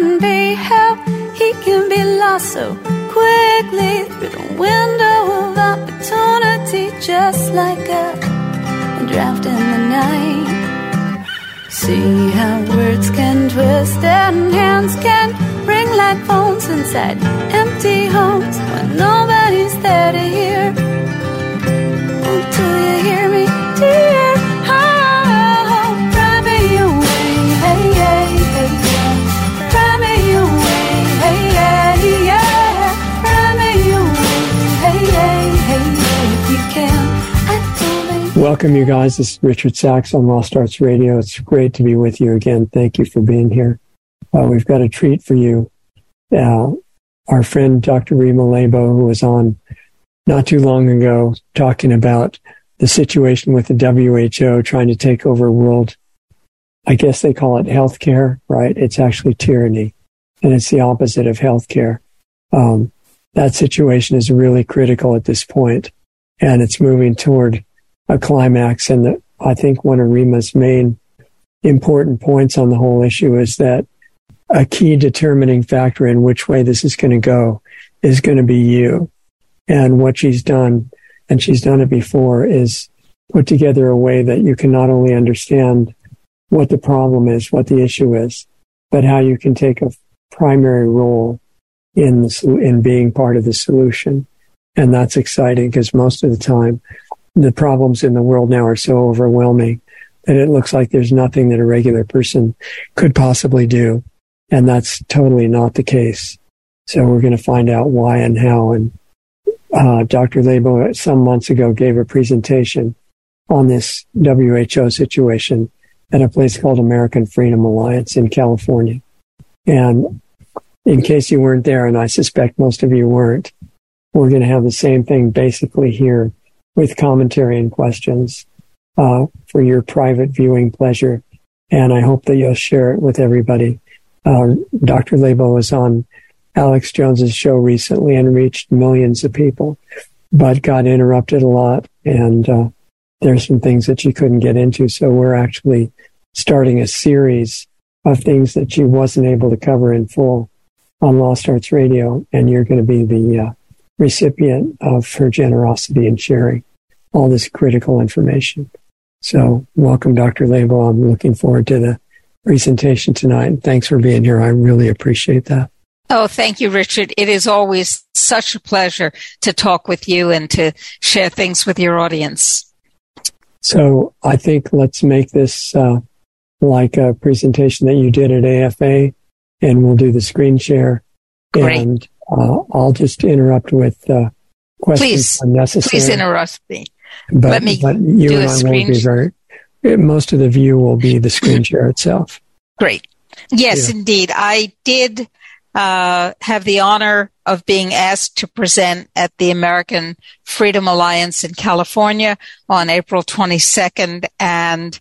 can be, how he can be lost so quickly through the window of opportunity, just like a, a draft in the night. See how words can twist and hands can ring like phones inside empty homes when nobody's there to hear. Oh, do you hear me, dear? Welcome, you guys. This is Richard Sacks on Lost Arts Radio. It's great to be with you again. Thank you for being here. Uh, we've got a treat for you. Uh, our friend Dr. Rima Laibow, who was on not too long ago talking about the situation with the WHO trying to take over world. I guess they call it healthcare, right? It's actually tyranny, and it's the opposite of healthcare. Um, that situation is really critical at this point, and it's moving toward a climax. And the, I think one of Rima's main important points on the whole issue is that a key determining factor in which way this is going to go is going to be you. And what she's done, and she's done it before, is put together a way that you can not only understand what the problem is, what the issue is, but how you can take a primary role in the, in being part of the solution. And that's exciting because most of the time the problems in the world now are so overwhelming that it looks like there's nothing that a regular person could possibly do. And that's totally not the case. So we're going to find out why and how. And uh, Dr. Laibow some months ago gave a presentation on this WHO situation at a place called American Freedom Alliance in California. And in case you weren't there, and I suspect most of you weren't, we're going to have the same thing basically here with commentary and questions uh, for your private viewing pleasure. And I hope that you'll share it with everybody. Uh, Dr. Laibow was on Alex Jones's show recently and reached millions of people, but got interrupted a lot. And uh, there's some things that she couldn't get into. So we're actually starting a series of things that she wasn't able to cover in full on Lost Arts Radio. And you're going to be the uh, recipient of her generosity in sharing all this critical information. So welcome, Dr. Laibow. I'm looking forward to the presentation tonight. Thanks for being here. I really appreciate that. Oh, thank you, Richard. It is always such a pleasure to talk with you and to share things with your audience. So I think let's make this uh, like a presentation that you did at AFA, and we'll do the screen share. Great. And uh, I'll just interrupt with uh, questions Please, unnecessary. please interrupt me. But, Let me but you do and a I screen won't be very. Most of the view will be the screen share itself. Great. Yes, Yeah. indeed. I did uh, have the honor of being asked to present at the American Freedom Alliance in California on April 22nd. And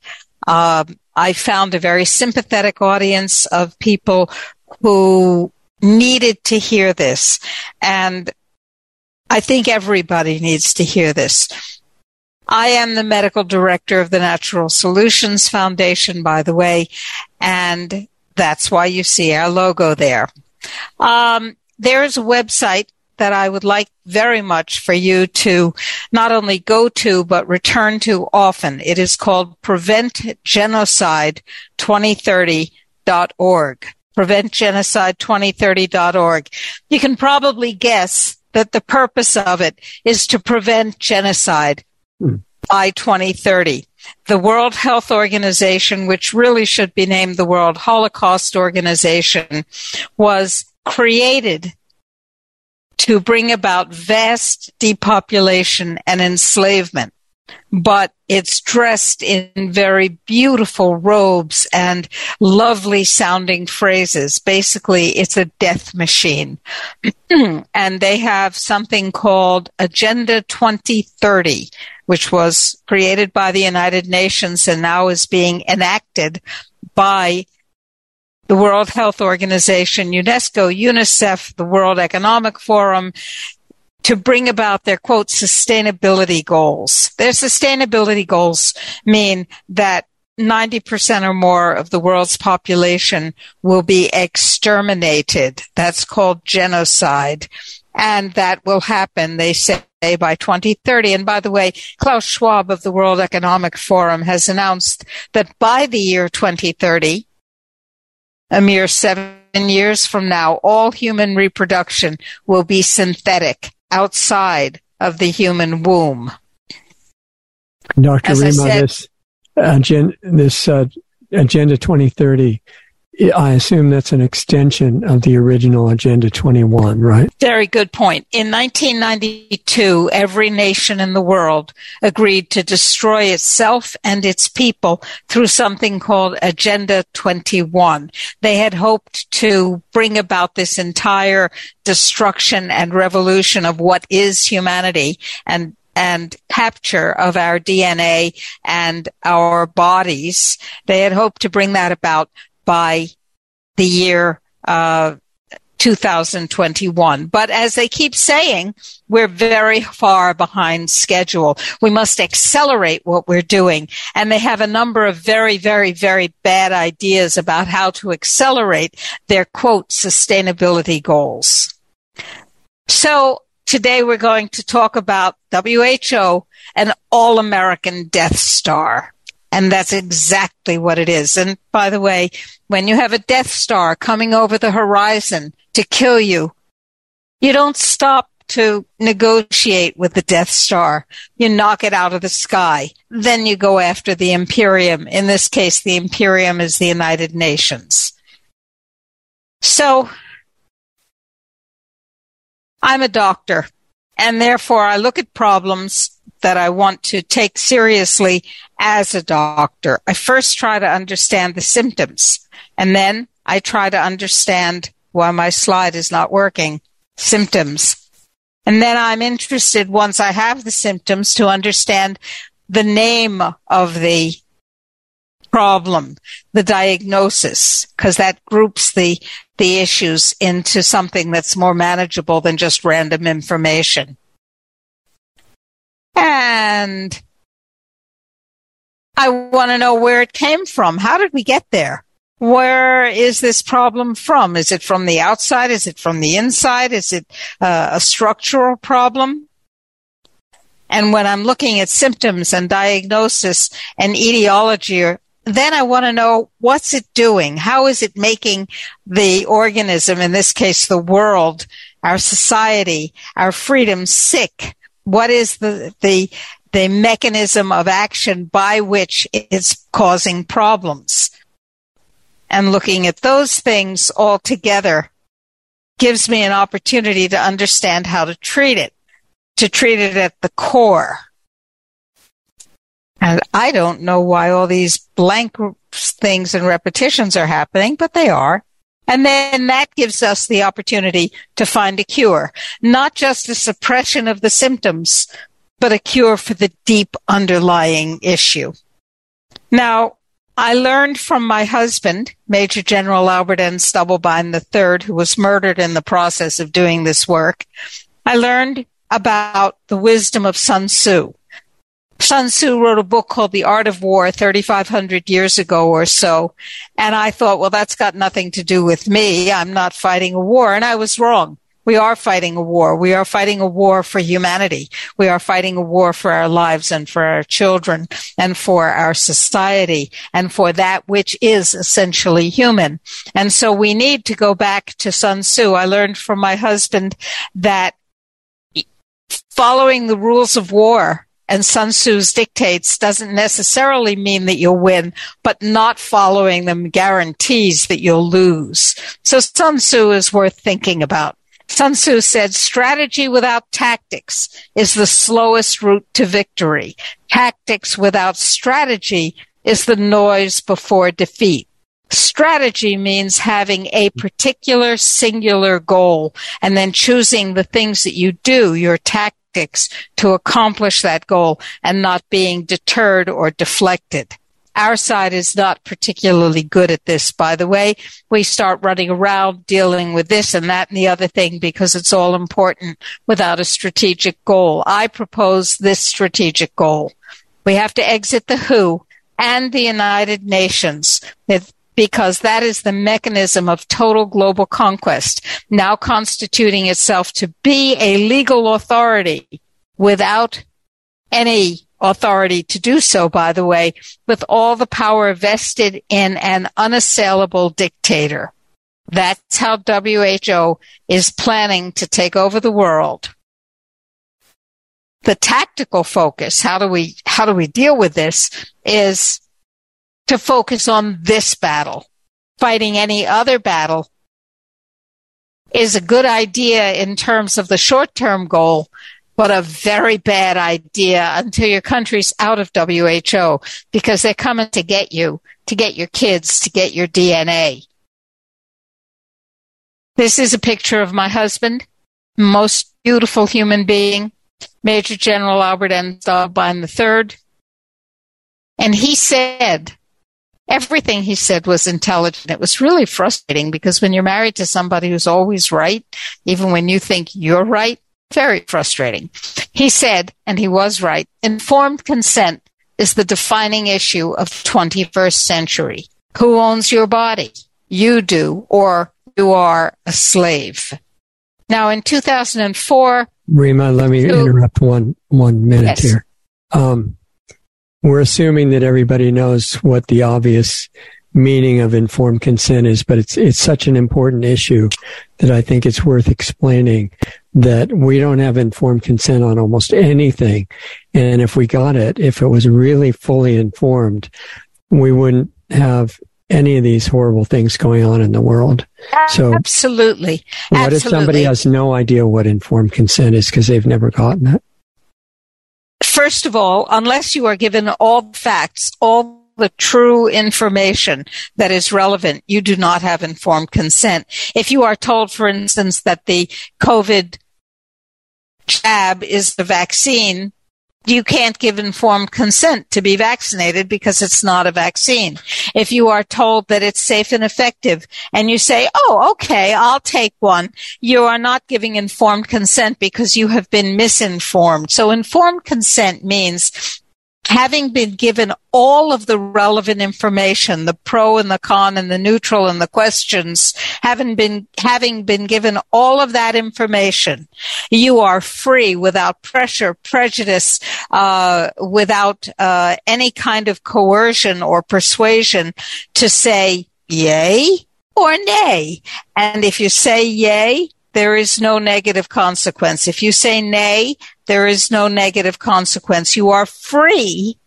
um, I found a very sympathetic audience of people who needed to hear this. And I think everybody needs to hear this. I am the medical director of the Natural Solutions Foundation, by the way, and that's why you see our logo there. Um, there's a website that I would like very much for you to not only go to, but return to often. It is called preventgenocide2030.org. Preventgenocide2030.org. You can probably guess that the purpose of it is to prevent genocide hmm. by 2030. The World Health Organization, which really should be named the World Holocaust Organization, was created to bring about vast depopulation and enslavement. But it's dressed in very beautiful robes and lovely sounding phrases. Basically, it's a death machine. and they have something called Agenda 2030, which was created by the United Nations and now is being enacted by the World Health Organization, UNESCO, UNICEF, the World Economic Forum, to bring about their quote sustainability goals. Their sustainability goals mean that 90% or more of the world's population will be exterminated. That's called genocide. And that will happen, they say, by 2030. And by the way, Klaus Schwab of the World Economic Forum has announced that by the year 2030, a mere seven years from now, all human reproduction will be synthetic outside of the human womb. Dr. As Rima, said, this, uh, gen, this uh, Agenda 2030 I assume that's an extension of the original Agenda 21, right? Very good point. In 1992, every nation in the world agreed to destroy itself and its people through something called Agenda 21. They had hoped to bring about this entire destruction and revolution of what is humanity and and capture of our DNA and our bodies. They had hoped to bring that about by the year uh, 2021. But as they keep saying, we're very far behind schedule. We must accelerate what we're doing. And they have a number of very, very, very bad ideas about how to accelerate their quote sustainability goals. So today we're going to talk about WHO and all American Death Star. And that's exactly what it is. And by the way, when you have a Death Star coming over the horizon to kill you, you don't stop to negotiate with the Death Star. You knock it out of the sky. Then you go after the Imperium. In this case, the Imperium is the United Nations. So, I'm a doctor and therefore I look at problems that I want to take seriously as a doctor. I first try to understand the symptoms and then I try to understand why my slide is not working, symptoms. And then I'm interested once I have the symptoms to understand the name of the problem, the diagnosis, because that groups the, the issues into something that's more manageable than just random information. And I want to know where it came from. How did we get there? Where is this problem from? Is it from the outside? Is it from the inside? Is it uh, a structural problem? And when I'm looking at symptoms and diagnosis and etiology, then I want to know what's it doing? How is it making the organism, in this case, the world, our society, our freedom sick? What is the, the, the mechanism of action by which it's causing problems. And looking at those things all together gives me an opportunity to understand how to treat it, to treat it at the core. And I don't know why all these blank things and repetitions are happening, but they are. And then that gives us the opportunity to find a cure, not just a suppression of the symptoms, but a cure for the deep underlying issue. Now, I learned from my husband, Major General Albert N. Stubblebine III, who was murdered in the process of doing this work. I learned about the wisdom of Sun Tzu. Sun Tzu wrote a book called The Art of War 3,500 years ago or so. And I thought, well, that's got nothing to do with me. I'm not fighting a war. And I was wrong. We are fighting a war. We are fighting a war for humanity. We are fighting a war for our lives and for our children and for our society and for that which is essentially human. And so we need to go back to Sun Tzu. I learned from my husband that following the rules of war and Sun Tzu's dictates doesn't necessarily mean that you'll win, but not following them guarantees that you'll lose. So Sun Tzu is worth thinking about. Sun Tzu said strategy without tactics is the slowest route to victory. Tactics without strategy is the noise before defeat. Strategy means having a particular singular goal and then choosing the things that you do, your tactics tactics to accomplish that goal and not being deterred or deflected. Our side is not particularly good at this, by the way. We start running around dealing with this and that and the other thing because it's all important without a strategic goal. I propose this strategic goal. We have to exit the WHO and the United Nations. Because that is the mechanism of total global conquest, now constituting itself to be a legal authority without any authority to do so, by the way, with all the power vested in an unassailable dictator. That's how WHO is planning to take over the world. The tactical focus, how do we, how do we deal with this is to focus on this battle. Fighting any other battle is a good idea in terms of the short term goal, but a very bad idea until your country's out of WHO because they're coming to get you, to get your kids, to get your DNA. This is a picture of my husband, most beautiful human being, Major General Albert N. Stubblebine III. And he said, everything he said was intelligent. It was really frustrating because when you're married to somebody who's always right, even when you think you're right, very frustrating. He said, and he was right, informed consent is the defining issue of the 21st century. Who owns your body? You do, or you are a slave. Now, in 2004, Rima, let me interrupt one one minute yes. here. Um, we're assuming that everybody knows what the obvious meaning of informed consent is, but it's it's such an important issue that I think it's worth explaining that we don't have informed consent on almost anything. And if we got it, if it was really fully informed, we wouldn't have any of these horrible things going on in the world. Uh, so absolutely. What absolutely. if somebody has no idea what informed consent is because they've never gotten it? First of all, unless you are given all facts, all the true information that is relevant, you do not have informed consent. If you are told, for instance, that the COVID jab is the vaccine, you can't give informed consent to be vaccinated because it's not a vaccine. If you are told that it's safe and effective and you say, Oh, okay, I'll take one, you are not giving informed consent because you have been misinformed. So informed consent means having been given all of the relevant information, the pro and the con and the neutral and the questions, having been, having been given all of that information, you are free without pressure, prejudice, uh, without, uh, any kind of coercion or persuasion to say yay or nay. And if you say yay, there is no negative consequence. If you say nay, there is no negative consequence. You are free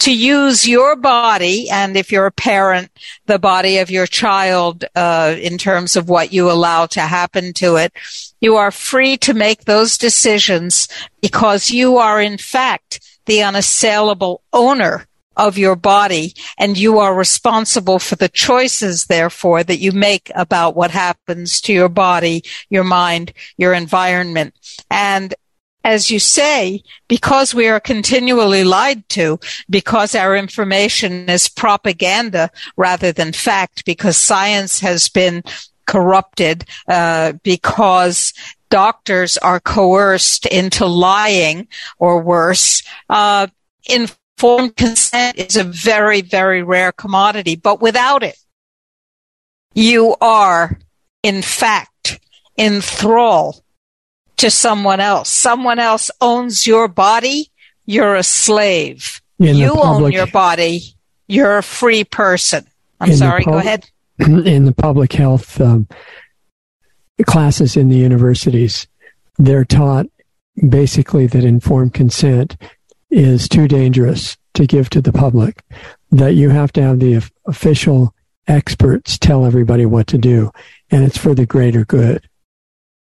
to use your body and if you're a parent, the body of your child, uh, in terms of what you allow to happen to it. You are free to make those decisions because you are in fact the unassailable owner of your body and you are responsible for the choices therefore that you make about what happens to your body, your mind, your environment. And as you say, because we are continually lied to, because our information is propaganda rather than fact, because science has been corrupted, uh, because doctors are coerced into lying or worse, uh, in informed consent is a very, very rare commodity, but without it, you are, in fact, in thrall to someone else. Someone else owns your body. You're a slave. In you public, own your body. You're a free person. I'm sorry. Pub- go ahead. In the public health um, classes in the universities, they're taught basically that informed consent is too dangerous to give to the public, that you have to have the official experts tell everybody what to do, and it's for the greater good.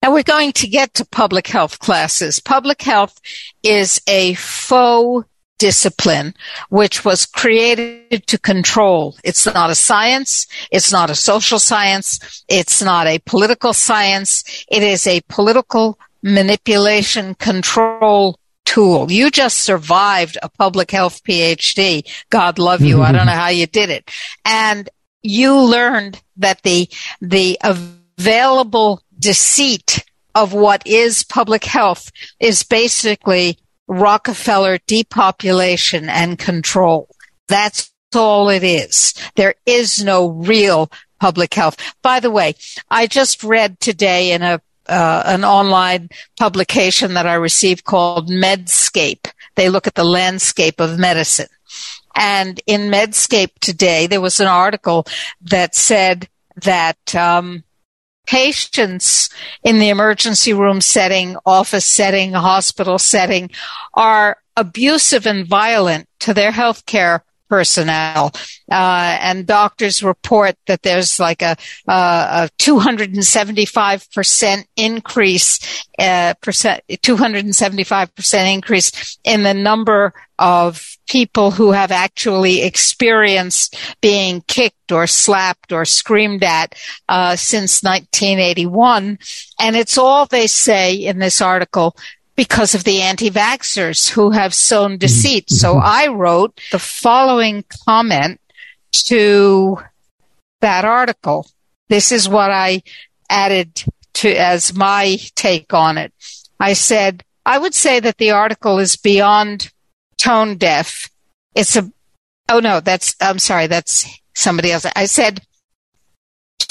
Now we're going to get to public health classes. Public health is a faux discipline which was created to control. It's not a science. It's not a social science. It's not a political science. It is a political manipulation control tool. You just survived a public health PhD. God love you. I don't know how you did it. And you learned that the, the available deceit of what is public health is basically Rockefeller depopulation and control. That's all it is. There is no real public health. By the way, I just read today in a uh, an online publication that I received called Medscape. They look at the landscape of medicine. And in Medscape today, there was an article that said that um, patients in the emergency room setting, office setting, hospital setting are abusive and violent to their healthcare personnel. Uh, and doctors report that there's like a, a 275% increase, uh, percent, 275% increase in the number of people who have actually experienced being kicked or slapped or screamed at uh, since 1981. And it's all they say in this article because of the anti-vaxxers who have sown deceit. Mm-hmm. So I wrote the following comment to that article. This is what I added to as my take on it. I said, I would say that the article is beyond tone deaf. It's a, oh no, that's, I'm sorry, that's somebody else. I said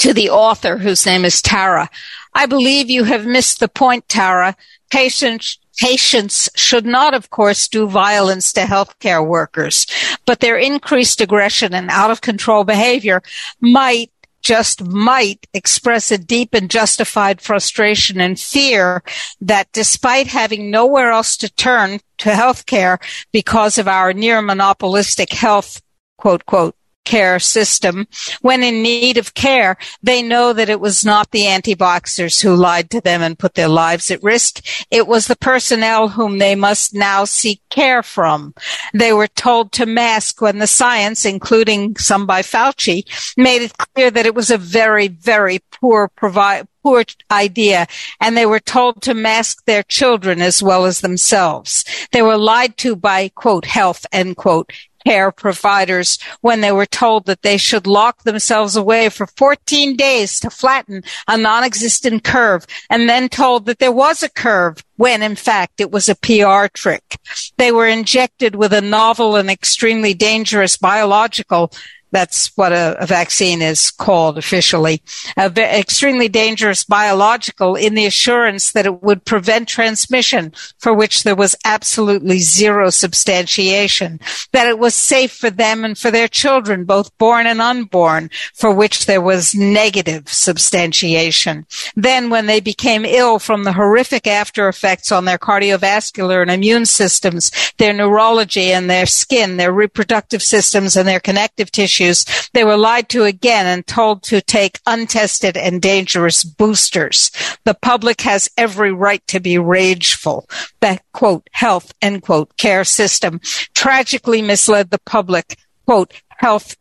to the author whose name is Tara, I believe you have missed the point, Tara. Patients, patients should not, of course, do violence to healthcare workers, but their increased aggression and out of control behavior might just might express a deep and justified frustration and fear that despite having nowhere else to turn to healthcare because of our near monopolistic health quote quote care system. When in need of care, they know that it was not the anti-vaxxers who lied to them and put their lives at risk. It was the personnel whom they must now seek care from. They were told to mask when the science, including some by Fauci, made it clear that it was a very, very poor provide, poor idea and they were told to mask their children as well as themselves. They were lied to by quote health end quote care providers when they were told that they should lock themselves away for 14 days to flatten a non-existent curve and then told that there was a curve when in fact it was a PR trick. They were injected with a novel and extremely dangerous biological that's what a, a, vaccine is called officially. V- extremely dangerous biological in the assurance that it would prevent transmission for which there was absolutely zero substantiation. That it was safe for them and for their children, both born and unborn, for which there was negative substantiation. Then when they became ill from the horrific after effects on their cardiovascular and immune systems, their neurology and their skin, their reproductive systems and their connective tissue, issues, they were lied to again and told to take untested and dangerous boosters. The public has every right to be rageful. That quote, health, end quote, care system tragically misled the public, quote, health,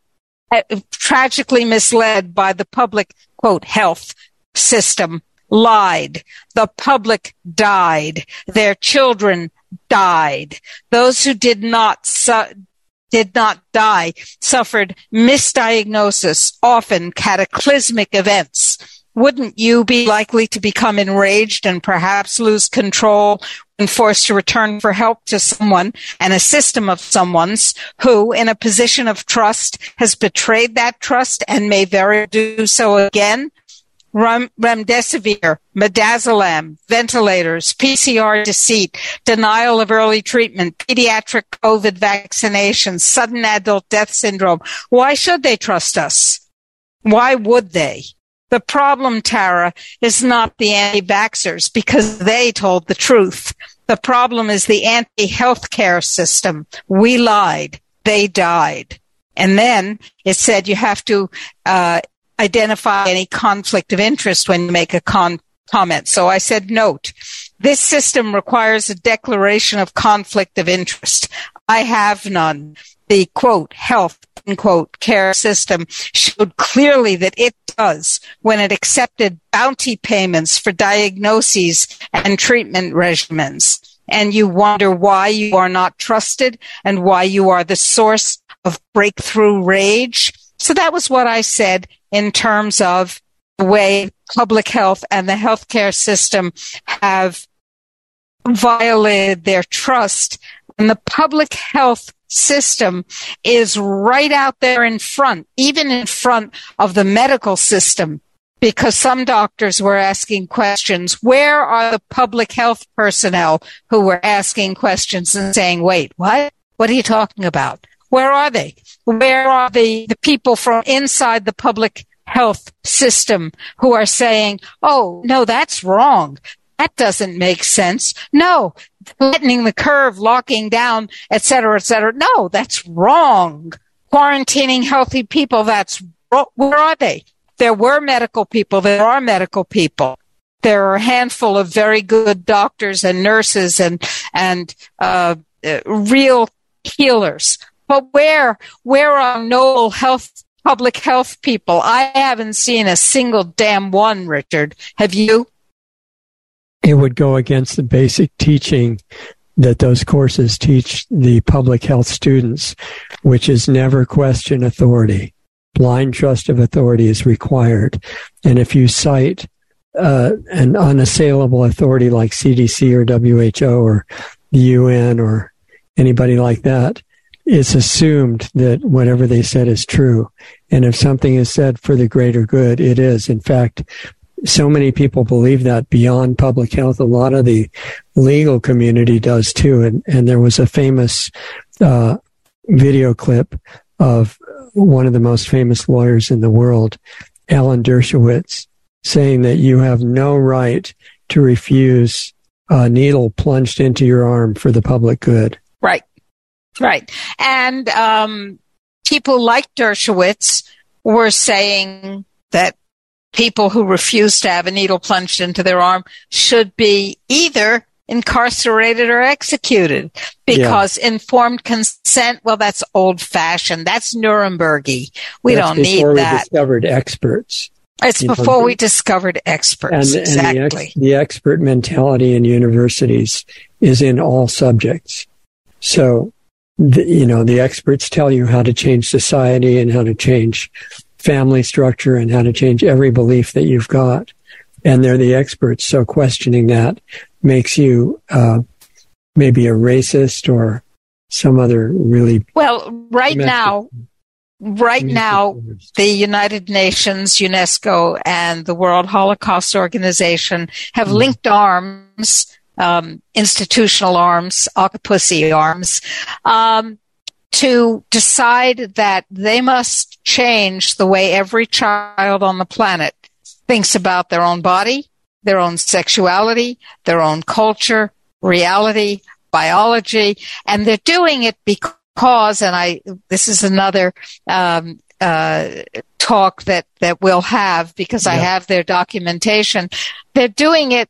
uh, tragically misled by the public, quote, health system lied. The public died. Their children died. Those who did not su- did not die suffered misdiagnosis, often cataclysmic events. Wouldn't you be likely to become enraged and perhaps lose control when forced to return for help to someone and a system of someone's who, in a position of trust, has betrayed that trust and may very do so again? Rem- remdesivir, midazolam, ventilators, PCR deceit, denial of early treatment, pediatric COVID vaccinations, sudden adult death syndrome. Why should they trust us? Why would they? The problem, Tara, is not the anti-vaxxers because they told the truth. The problem is the anti-healthcare system. We lied. They died. And then it said you have to uh, identify any conflict of interest when you make a con- comment. So I said, note, this system requires a declaration of conflict of interest. I have none. The quote, health, quote, care system showed clearly that it does when it accepted bounty payments for diagnoses and treatment regimens. And you wonder why you are not trusted and why you are the source of breakthrough rage. So that was what I said in terms of the way public health and the healthcare system have violated their trust And the public health system is right out there in front, even in front of the medical system, because some doctors were asking questions. Where are the public health personnel who were asking questions and saying, wait, what? What are you talking about? Where are they? Where are the, the people from inside the public health system who are saying, oh, no, that's wrong. That doesn't make sense. No, flattening the curve, locking down, et cetera, et cetera. No, that's wrong. Quarantining healthy people, that's where are they? There were medical people. There are medical people. There are a handful of very good doctors and nurses and, and, uh, uh, real healers. But where, where are noble health, public health people? I haven't seen a single damn one, Richard. Have you? it would go against the basic teaching that those courses teach the public health students, which is never question authority. Blind trust of authority is required. And if you cite uh, an unassailable authority like CDC or WHO or the UN or anybody like that, it's assumed that whatever they said is true. And if something is said for the greater good, it is. In fact, so many people believe that beyond public health. A lot of the legal community does too. And, and there was a famous uh, video clip of one of the most famous lawyers in the world, Alan Dershowitz, saying that you have no right to refuse a needle plunged into your arm for the public good. Right. Right. And um, people like Dershowitz were saying that people who refuse to have a needle plunged into their arm should be either incarcerated or executed because yeah. informed consent well that's old fashioned that's nurembergy we that's don't need that. Before we that discovered experts it's before know, we discovered experts and, exactly and the, ex, the expert mentality in universities is in all subjects so the, you know the experts tell you how to change society and how to change family structure and how to change every belief that you've got. And they're the experts. So questioning that makes you uh, maybe a racist or some other really. Well, right now, right now, the United Nations, UNESCO, and the World Holocaust Organization have mm-hmm. linked arms, um, institutional arms, Octopussy arms, um, to decide that they must change the way every child on the planet thinks about their own body, their own sexuality, their own culture, reality, biology, and they're doing it because, and I, this is another, um, uh, talk that, that we'll have because yeah. I have their documentation. They're doing it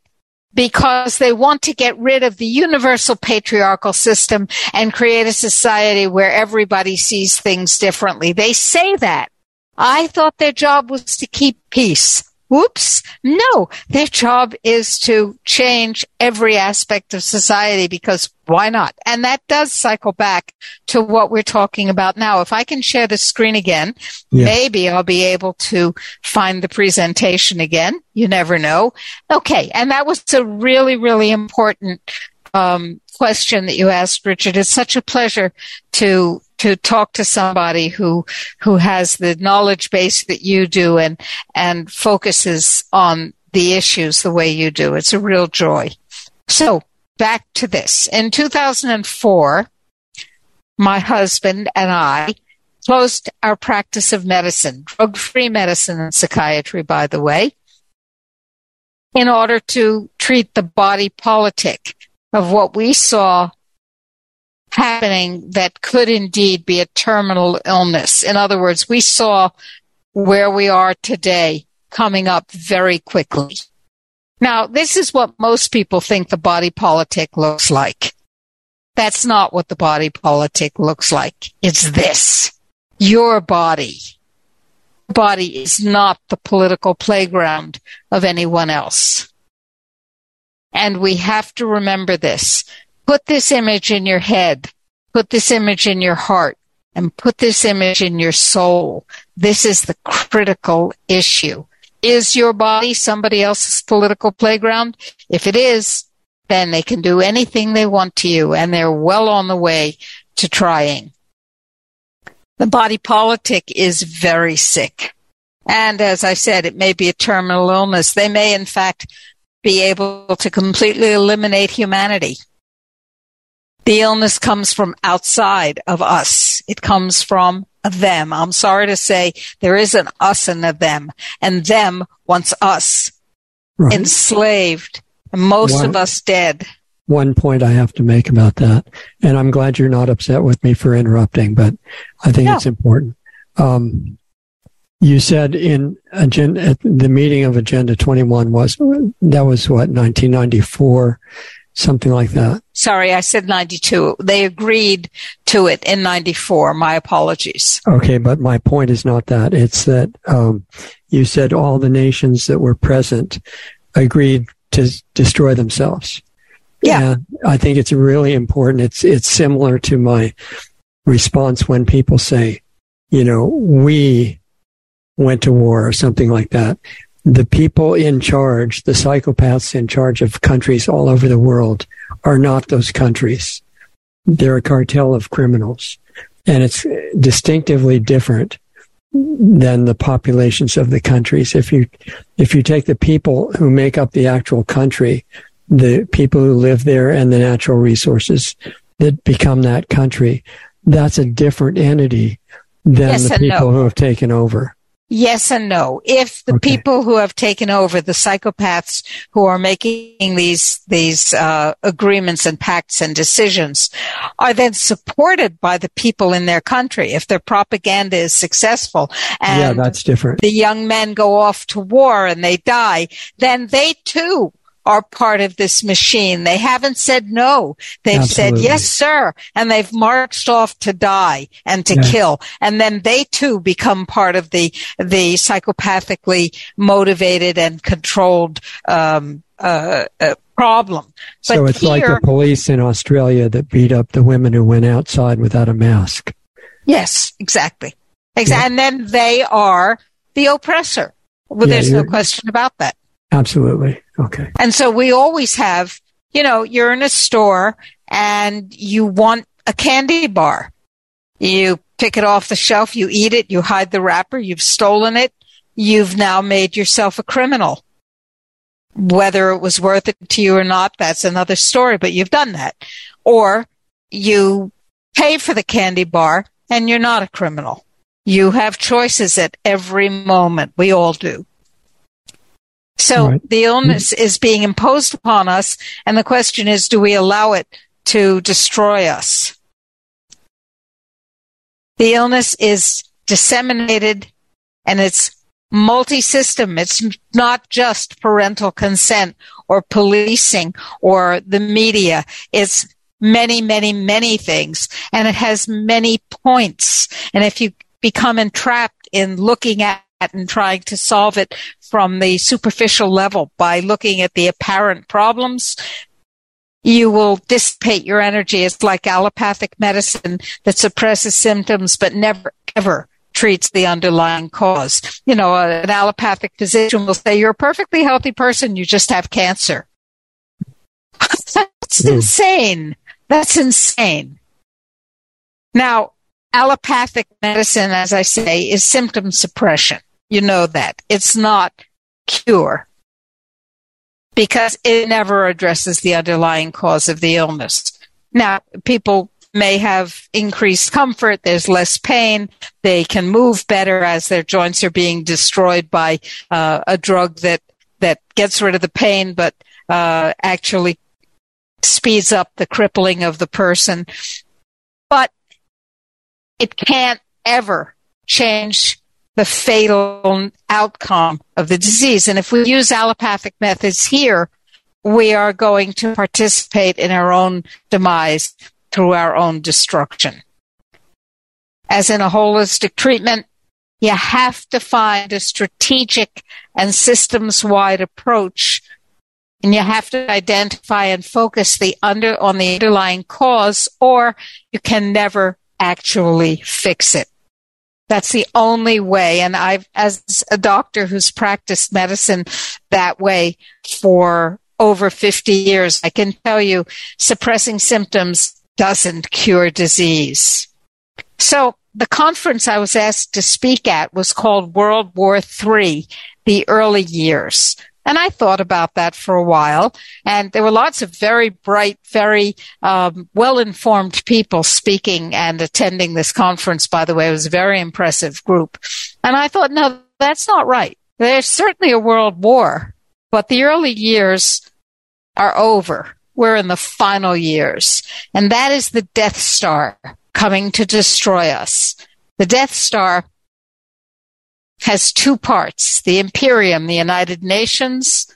because they want to get rid of the universal patriarchal system and create a society where everybody sees things differently. They say that. I thought their job was to keep peace. Whoops. No, their job is to change every aspect of society because why not? And that does cycle back to what we're talking about now. If I can share the screen again, yeah. maybe I'll be able to find the presentation again. You never know. Okay. And that was a really, really important um, question that you asked, Richard. It's such a pleasure to to talk to somebody who who has the knowledge base that you do and and focuses on the issues the way you do. It's a real joy. So back to this. In 2004, my husband and I closed our practice of medicine, drug free medicine and psychiatry, by the way, in order to treat the body politic of what we saw happening that could indeed be a terminal illness. In other words, we saw where we are today coming up very quickly. Now, this is what most people think the body politic looks like. That's not what the body politic looks like. It's this. Your body. Body is not the political playground of anyone else. And we have to remember this. Put this image in your head. Put this image in your heart and put this image in your soul. This is the critical issue. Is your body somebody else's political playground? If it is, then they can do anything they want to you, and they're well on the way to trying. The body politic is very sick. And as I said, it may be a terminal illness. They may, in fact, be able to completely eliminate humanity. The illness comes from outside of us. It comes from them. I'm sorry to say there is an us and a them, and them wants us right. enslaved, and most one, of us dead. One point I have to make about that, and I'm glad you're not upset with me for interrupting, but I think no. it's important. Um, you said in agenda, the meeting of Agenda 21 was that was what 1994 something like that. Sorry, I said 92. They agreed to it in 94. My apologies. Okay, but my point is not that. It's that um, you said all the nations that were present agreed to destroy themselves. Yeah. And I think it's really important. It's it's similar to my response when people say, you know, we went to war or something like that the people in charge, the psychopaths in charge of countries all over the world, are not those countries. They're a cartel of criminals. And it's distinctively different than the populations of the countries. If you, if you take the people who make up the actual country, the people who live there and the natural resources that become that country, that's a different entity than yes the people no. who have taken over. Yes and no. If the okay. people who have taken over, the psychopaths who are making these these uh, agreements and pacts and decisions, are then supported by the people in their country, if their propaganda is successful, and yeah, that's different. The young men go off to war and they die, then they too are part of this machine. They haven't said no. They've Absolutely. said yes, sir. And they've marched off to die and to kill. And then they too become part of the, the psychopathically motivated and controlled, um, uh, uh, problem. But so it's here, like the police in Australia that beat up the women who went outside without a mask. Yes, exactly. Exactly. Yeah. And then they are the oppressor. Well, yeah, there's no question about that. Absolutely. Okay. And so we always have, you know, you're in a store and you want a candy bar. You pick it off the shelf, you eat it, you hide the wrapper, you've stolen it. You've now made yourself a criminal. Whether it was worth it to you or not, that's another story, but you've done that. Or you pay for the candy bar and you're not a criminal. You have choices at every moment. We all do. So right. the illness is being imposed upon us. And the question is, do we allow it to destroy us? The illness is disseminated and it's multi-system. It's not just parental consent or policing or the media. It's many, many, many things. And it has many points. And if you become entrapped in looking at and trying to solve it from the superficial level by looking at the apparent problems, you will dissipate your energy. It's like allopathic medicine that suppresses symptoms but never ever treats the underlying cause. You know, an allopathic physician will say, you're a perfectly healthy person. You just have cancer. That's mm. insane. That's insane. Now, allopathic medicine, as I say, is symptom suppression. You know that. It's not cure because it never addresses the underlying cause of the illness. Now, people may have increased comfort. There's less pain. They can move better as their joints are being destroyed by uh, a drug that, that gets rid of the pain, but uh, actually speeds up the crippling of the person. But it can't ever change the fatal outcome of the disease. And if we use allopathic methods here, we are going to participate in our own demise through our own destruction. As in a holistic treatment, you have to find a strategic and systems wide approach and you have to identify and focus the under on the underlying cause or you can never actually fix it. That's the only way. And I've, as a doctor who's practiced medicine that way for over 50 years. I can tell you suppressing symptoms doesn't cure disease. So the conference I was asked to speak at was called World War III, the early years. And I thought about that for a while. And there were lots of very bright, very um, well informed people speaking and attending this conference, by the way. It was a very impressive group. And I thought, no, that's not right. There's certainly a world war, but the early years are over. We're in the final years. And that is the Death Star coming to destroy us. The Death Star has two parts the Imperium, the United Nations,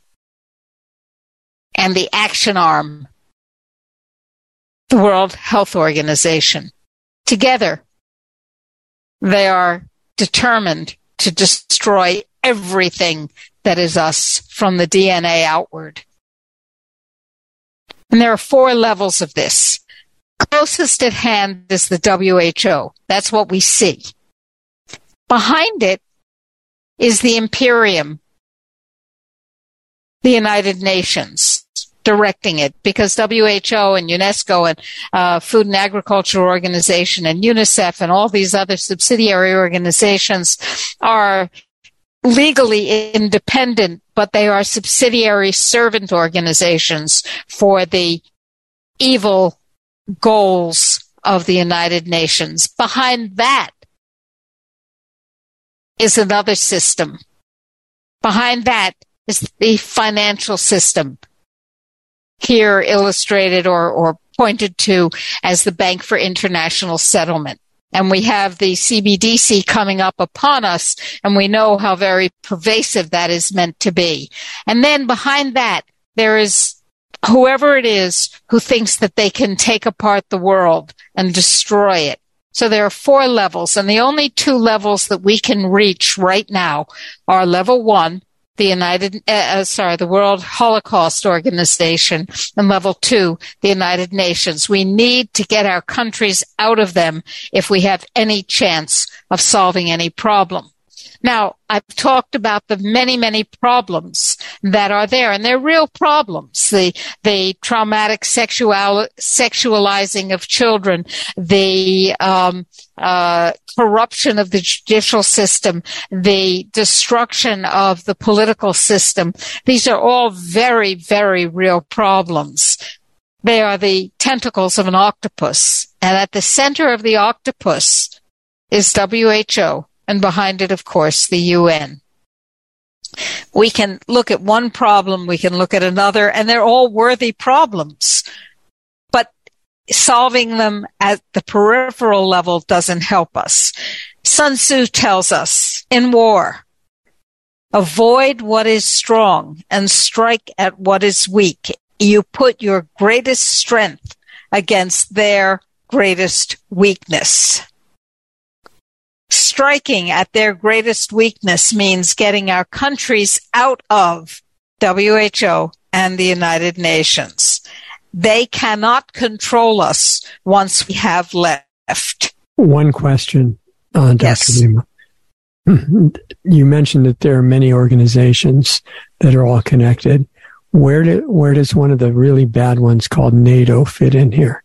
and the Action Arm, the World Health Organization. Together, they are determined to destroy everything that is us from the DNA outward. And there are four levels of this. Closest at hand is the WHO. That's what we see. Behind it is the Imperium, the United Nations directing it because WHO and UNESCO and uh, Food and Agriculture Organization and UNICEF and all these other subsidiary organizations are legally independent, but they are subsidiary servant organizations for the evil goals of the United Nations. Behind that is another system. Behind that is the financial system, here illustrated or, or pointed to as the Bank for International Settlement. And we have the CBDC coming up upon us, and we know how very pervasive that is meant to be. And then behind that, there is whoever it is who thinks that they can take apart the world and destroy it so there are four levels and the only two levels that we can reach right now are level one, the United, uh, uh, sorry, the World Holocaust Organization and level two, the United Nations. We need to get our countries out of them if we have any chance of solving any problem. Now, I've talked about the many, many problems that are there, and they're real problems. The, the traumatic sexual, sexualizing of children, the, um, uh, corruption of the judicial system, the destruction of the political system. These are all very, very real problems. They are the tentacles of an octopus. And at the center of the octopus is WHO and behind it, of course, the UN. We can look at one problem, we can look at another, and they're all worthy problems. But solving them at the peripheral level doesn't help us. Sun Tzu tells us in war, avoid what is strong and strike at what is weak. You put your greatest strength against their greatest weakness striking at their greatest weakness means getting our countries out of WHO and the United Nations. They cannot control us once we have left. One question, uh, Dr. Yes. Rima. You mentioned that there are many organizations that are all connected. Where do, where does one of the really bad ones called NATO fit in here?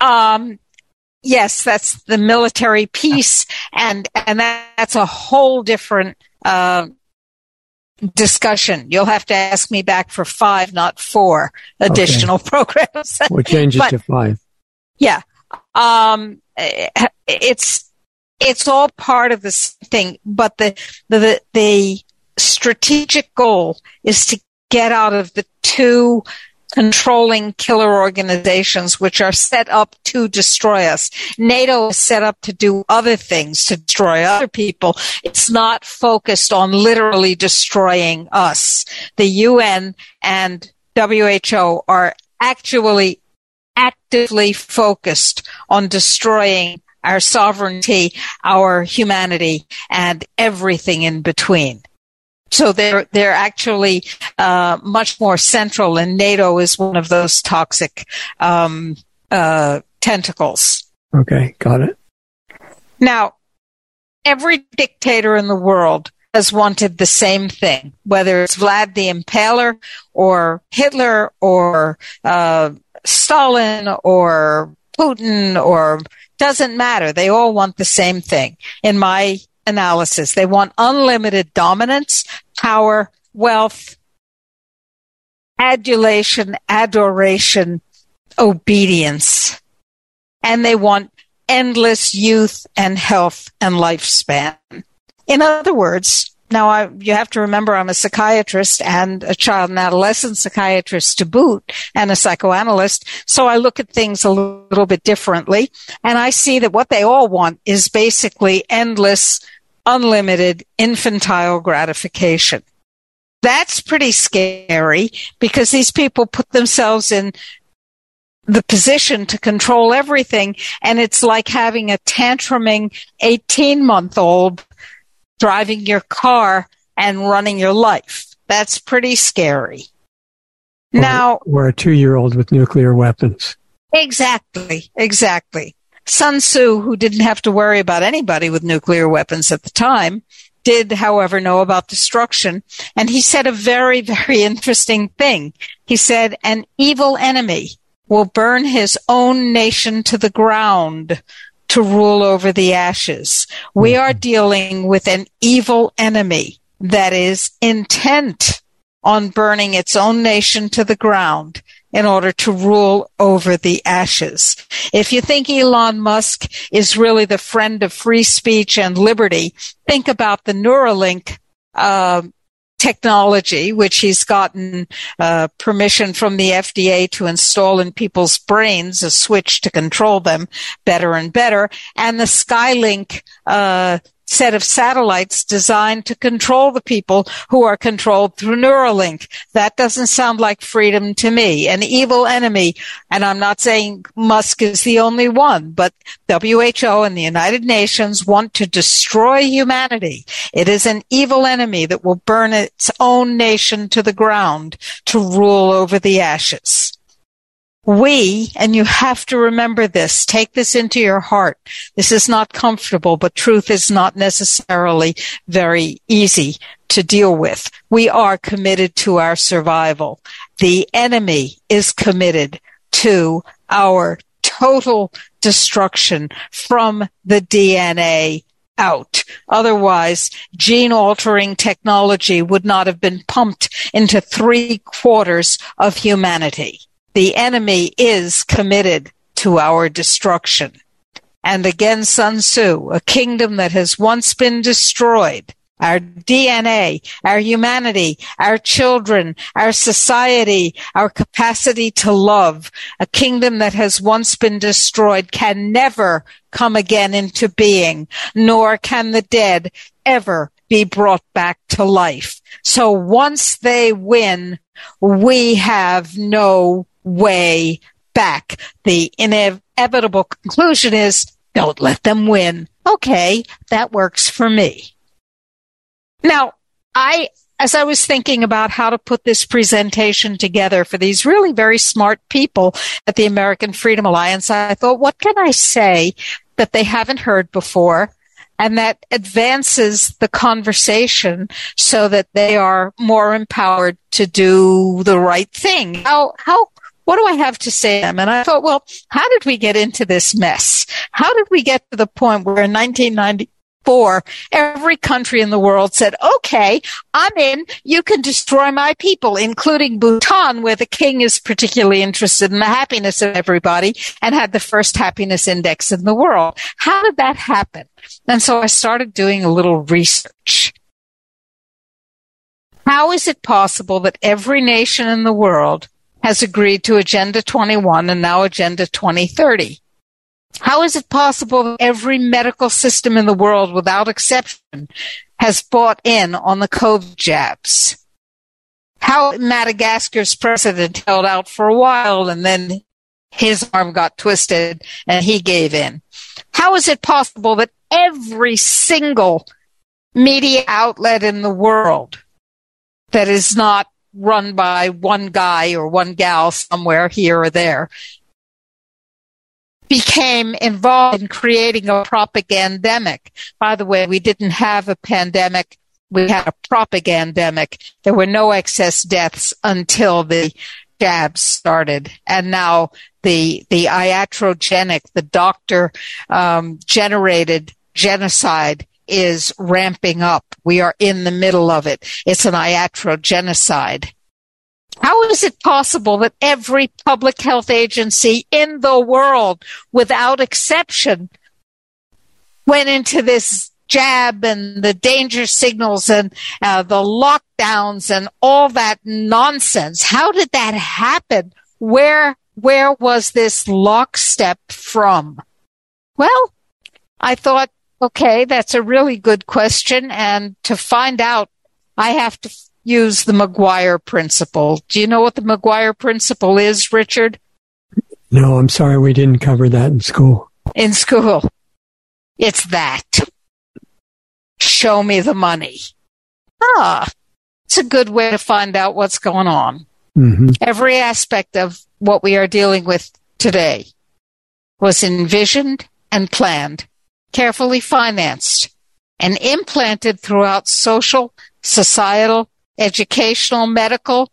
Um, yes, that's the military piece, and and that's a whole different uh, discussion. You'll have to ask me back for five, not four additional okay. programs. we'll change it but, to five. Yeah, um, it's it's all part of this thing, but the the the strategic goal is to get out of the two controlling killer organizations which are set up to destroy us. NATO is set up to do other things, to destroy other people. It's not focused on literally destroying us. The UN and WHO are actually actively focused on destroying our sovereignty, our humanity, and everything in between. So they're they're actually uh, much more central, and NATO is one of those toxic um, uh, tentacles. Okay, got it. Now, every dictator in the world has wanted the same thing, whether it's Vlad the Impaler or Hitler or uh, Stalin or Putin or doesn't matter. They all want the same thing. In my analysis, they want unlimited dominance, power, wealth, adulation, adoration, obedience. And they want endless youth and health and lifespan. In other words, now I, you have to remember I'm a psychiatrist and a child and adolescent psychiatrist to boot and a psychoanalyst. So I look at things a little bit differently and I see that what they all want is basically endless, unlimited infantile gratification. That's pretty scary because these people put themselves in the position to control everything. And it's like having a tantruming 18 month old driving your car and running your life. That's pretty scary. Or, now, or a two year old with nuclear weapons. Exactly, exactly. Sun Tzu, who didn't have to worry about anybody with nuclear weapons at the time, did, however, know about destruction. And he said a very, very interesting thing. He said, an evil enemy will burn his own nation to the ground to rule over the ashes. We are mm-hmm. dealing with an evil enemy that is intent on burning its own nation to the ground in order to rule over the ashes. If you think Elon Musk is really the friend of free speech and liberty, think about the Neuralink uh, technology, which he's gotten uh, permission from the FDA to install in people's brains, a switch to control them better and better, and the Skylink uh, set of satellites designed to control the people who are controlled through Neuralink. That doesn't sound like freedom to me. An evil enemy, and I'm not saying Musk is the only one, but WHO and the United Nations want to destroy humanity. It is an evil enemy that will burn its own nation to the ground to rule over the ashes we, and you have to remember this, take this into your heart. This is not comfortable, but truth is not necessarily very easy to deal with. We are committed to our survival. The enemy is committed to our total destruction from the DNA out. Otherwise, gene altering technology would not have been pumped into three quarters of humanity the enemy is committed to our destruction. And again, Sun Tzu, a kingdom that has once been destroyed, our DNA, our humanity, our children, our society, our capacity to love, a kingdom that has once been destroyed can never come again into being, nor can the dead ever be brought back to life. So once they win, we have no way back. The inevitable conclusion is don't let them win. Okay, that works for me. Now, I, as I was thinking about how to put this presentation together for these really very smart people at the American Freedom Alliance, I thought, what can I say that they haven't heard before? and that advances the conversation so that they are more empowered to do the right thing. How, how what do I have to say to them? And I thought, well, how did we get into this mess? How did we get to the point where in 1994, every country in the world said, okay, I'm in. You can destroy my people, including Bhutan, where the king is particularly interested in the happiness of everybody and had the first happiness index in the world. How did that happen? And so I started doing a little research. How is it possible that every nation in the world has agreed to Agenda 21 and now Agenda 2030. How is it possible that every medical system in the world, without exception, has bought in on the COVID jabs? How Madagascar's president held out for a while and then his arm got twisted and he gave in. How is it possible that every single media outlet in the world that is not run by one guy or one gal somewhere here or there became involved in creating a propagandemic. By the way, we didn't have a pandemic we had a propagandemic. There were no excess deaths until the jabs started. And now the, the iatrogenic, the doctor, um, generated genocide is ramping up. We are in the middle of it. It's an iatrogenocide. How is it possible that every public health agency in the world, without exception, went into this jab and the danger signals and uh, the lockdowns and all that nonsense? How did that happen? Where where was this lockstep from? Well, I thought, okay, that's a really good question, and to find out, I have to use the Maguire principle. Do you know what the Maguire principle is, Richard? No, I'm sorry, we didn't cover that in school. In school. It's that. Show me the money. Ah, it's a good way to find out what's going on. Mm-hmm. Every aspect of what we are dealing with today was envisioned and planned, carefully financed, and implanted throughout social, societal, educational, medical,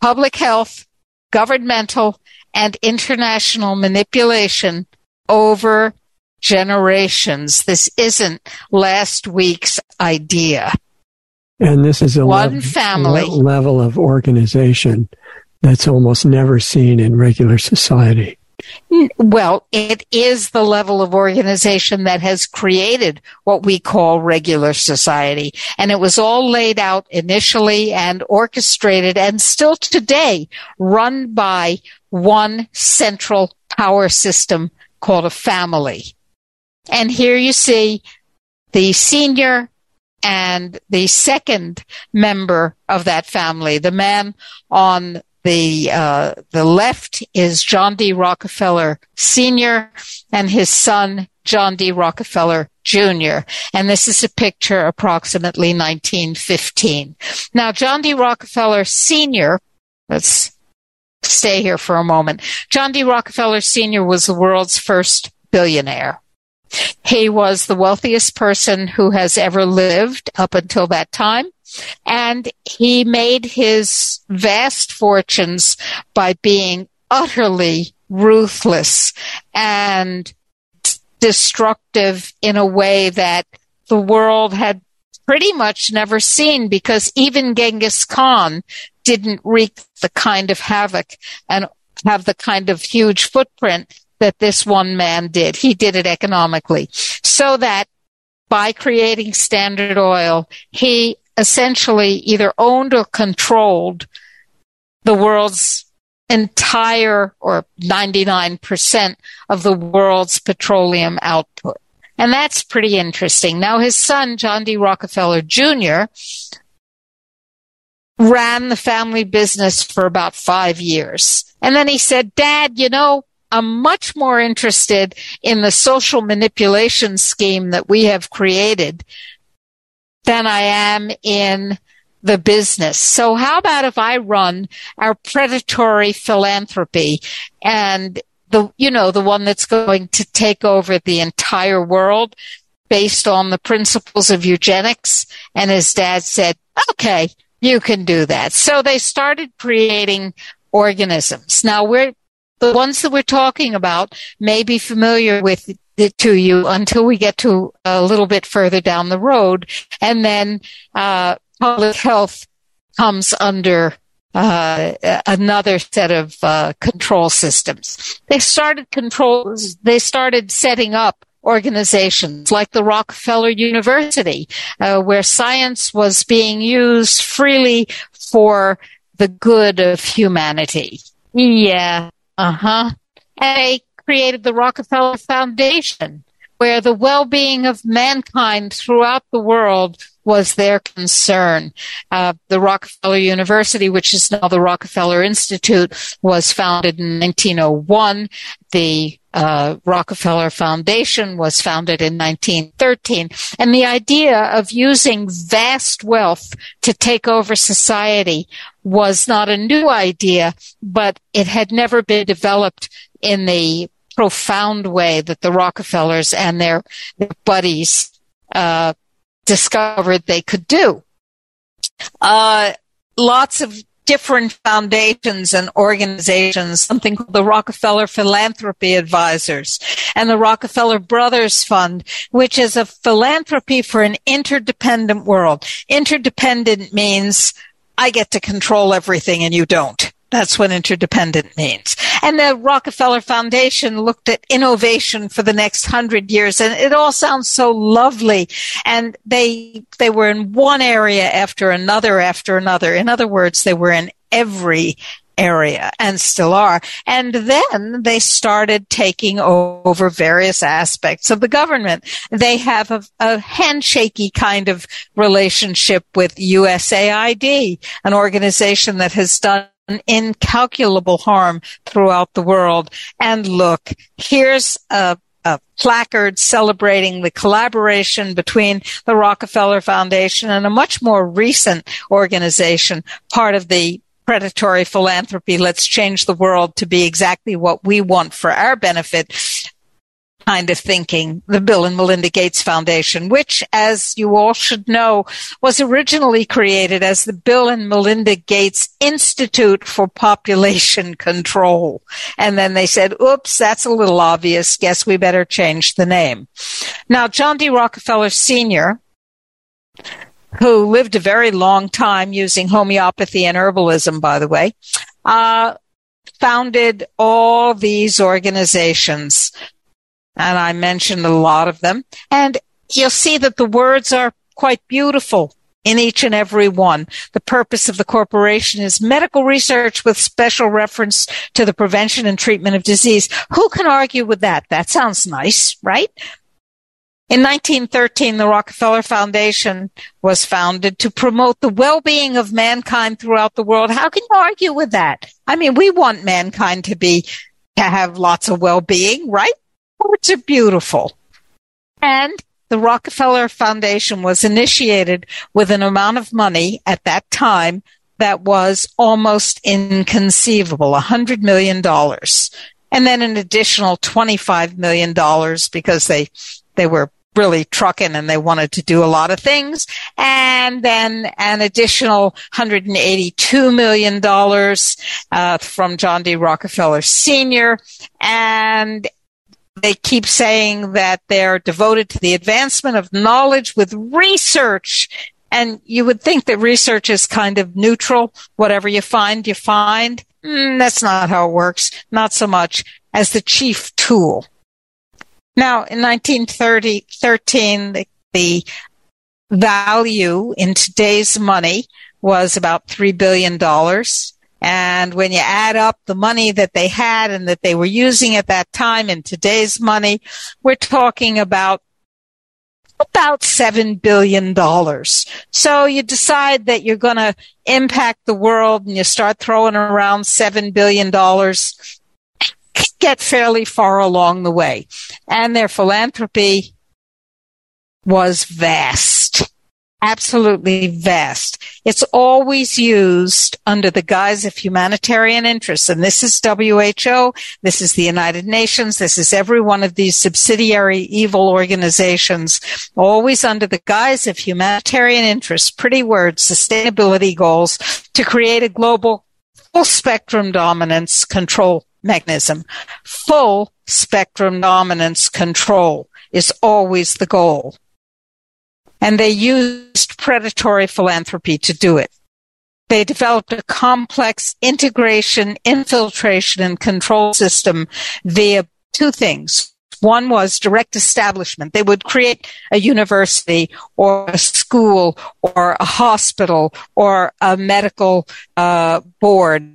public health, governmental, and international manipulation over generations. This isn't last week's idea. And this is a one family level of organization that's almost never seen in regular society. Well, it is the level of organization that has created what we call regular society. And it was all laid out initially and orchestrated and still today run by one central power system called a family. And here you see the senior and the second member of that family, the man on the uh, the left is John D. Rockefeller Sr. and his son John D. Rockefeller Jr. And this is a picture approximately 1915. Now, John D. Rockefeller Sr. Let's stay here for a moment. John D. Rockefeller Sr. was the world's first billionaire. He was the wealthiest person who has ever lived up until that time. And he made his vast fortunes by being utterly ruthless and destructive in a way that the world had pretty much never seen because even Genghis Khan didn't wreak the kind of havoc and have the kind of huge footprint that this one man did. He did it economically so that by creating Standard Oil, he essentially either owned or controlled the world's entire or 99% of the world's petroleum output. And that's pretty interesting. Now his son, John D. Rockefeller Jr., ran the family business for about five years. And then he said, Dad, you know, I'm much more interested in the social manipulation scheme that we have created than I am in the business. So how about if I run our predatory philanthropy and the, you know, the one that's going to take over the entire world based on the principles of eugenics? And his dad said, okay, you can do that. So they started creating organisms. Now we're, the ones that we're talking about may be familiar with it to you until we get to a little bit further down the road. And then, uh, public health comes under uh, another set of uh, control systems. They started controls. They started setting up organizations like the Rockefeller University, uh, where science was being used freely for the good of humanity. Yeah, uh huh. They created the Rockefeller Foundation, where the well-being of mankind throughout the world was their concern. Uh, the Rockefeller University, which is now the Rockefeller Institute, was founded in 1901. The uh, Rockefeller Foundation was founded in 1913. And the idea of using vast wealth to take over society was not a new idea, but it had never been developed in the profound way that the Rockefellers and their, buddies uh, discovered they could do. Uh, lots of different foundations and organizations, something called the Rockefeller Philanthropy Advisors and the Rockefeller Brothers Fund, which is a philanthropy for an interdependent world. Interdependent means I get to control everything and you don't. That's what interdependent means. And the Rockefeller Foundation looked at innovation for the next hundred years and it all sounds so lovely. And they, they were in one area after another after another. In other words, they were in every area and still are. And then they started taking over various aspects of the government. They have a, a handshakey kind of relationship with USAID, an organization that has done incalculable harm throughout the world. And look, here's a, a placard celebrating the collaboration between the Rockefeller Foundation and a much more recent organization, part of the predatory philanthropy. Let's change the world to be exactly what we want for our benefit kind of thinking, the Bill and Melinda Gates Foundation, which, as you all should know, was originally created as the Bill and Melinda Gates Institute for Population Control. And then they said, oops, that's a little obvious. Guess we better change the name. Now, John D. Rockefeller Sr., who lived a very long time using homeopathy and herbalism, by the way, uh, founded all these organizations and I mentioned a lot of them. And you'll see that the words are quite beautiful in each and every one. The purpose of the corporation is medical research with special reference to the prevention and treatment of disease. Who can argue with that? That sounds nice, right? In 1913, the Rockefeller Foundation was founded to promote the well-being of mankind throughout the world. How can you argue with that? I mean, we want mankind to be, to have lots of well-being, right? Words are beautiful. And the Rockefeller Foundation was initiated with an amount of money at that time that was almost inconceivable, a hundred million dollars. And then an additional $25 million because they, they were really trucking and they wanted to do a lot of things. And then an additional $182 million, uh, from John D. Rockefeller Sr. And they keep saying that they're devoted to the advancement of knowledge with research. And you would think that research is kind of neutral. Whatever you find, you find. Mm, that's not how it works. Not so much as the chief tool. Now, in 1913, the, the value in today's money was about $3 billion. And when you add up the money that they had and that they were using at that time in today's money, we're talking about about $7 billion. So you decide that you're going to impact the world and you start throwing around $7 billion, get fairly far along the way. And their philanthropy was vast absolutely vast. It's always used under the guise of humanitarian interests. And this is WHO. This is the United Nations. This is every one of these subsidiary evil organizations, always under the guise of humanitarian interests, pretty words, sustainability goals to create a global full spectrum dominance control mechanism. Full spectrum dominance control is always the goal and they used predatory philanthropy to do it. They developed a complex integration, infiltration, and control system via two things. One was direct establishment. They would create a university or a school or a hospital or a medical uh, board.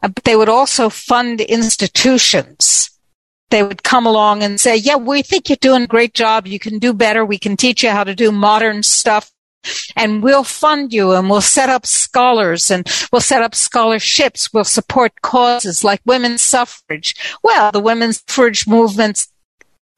But they would also fund institutions they would come along and say, yeah, we think you're doing a great job. You can do better. We can teach you how to do modern stuff and we'll fund you and we'll set up scholars and we'll set up scholarships. We'll support causes like women's suffrage. Well, the women's suffrage movements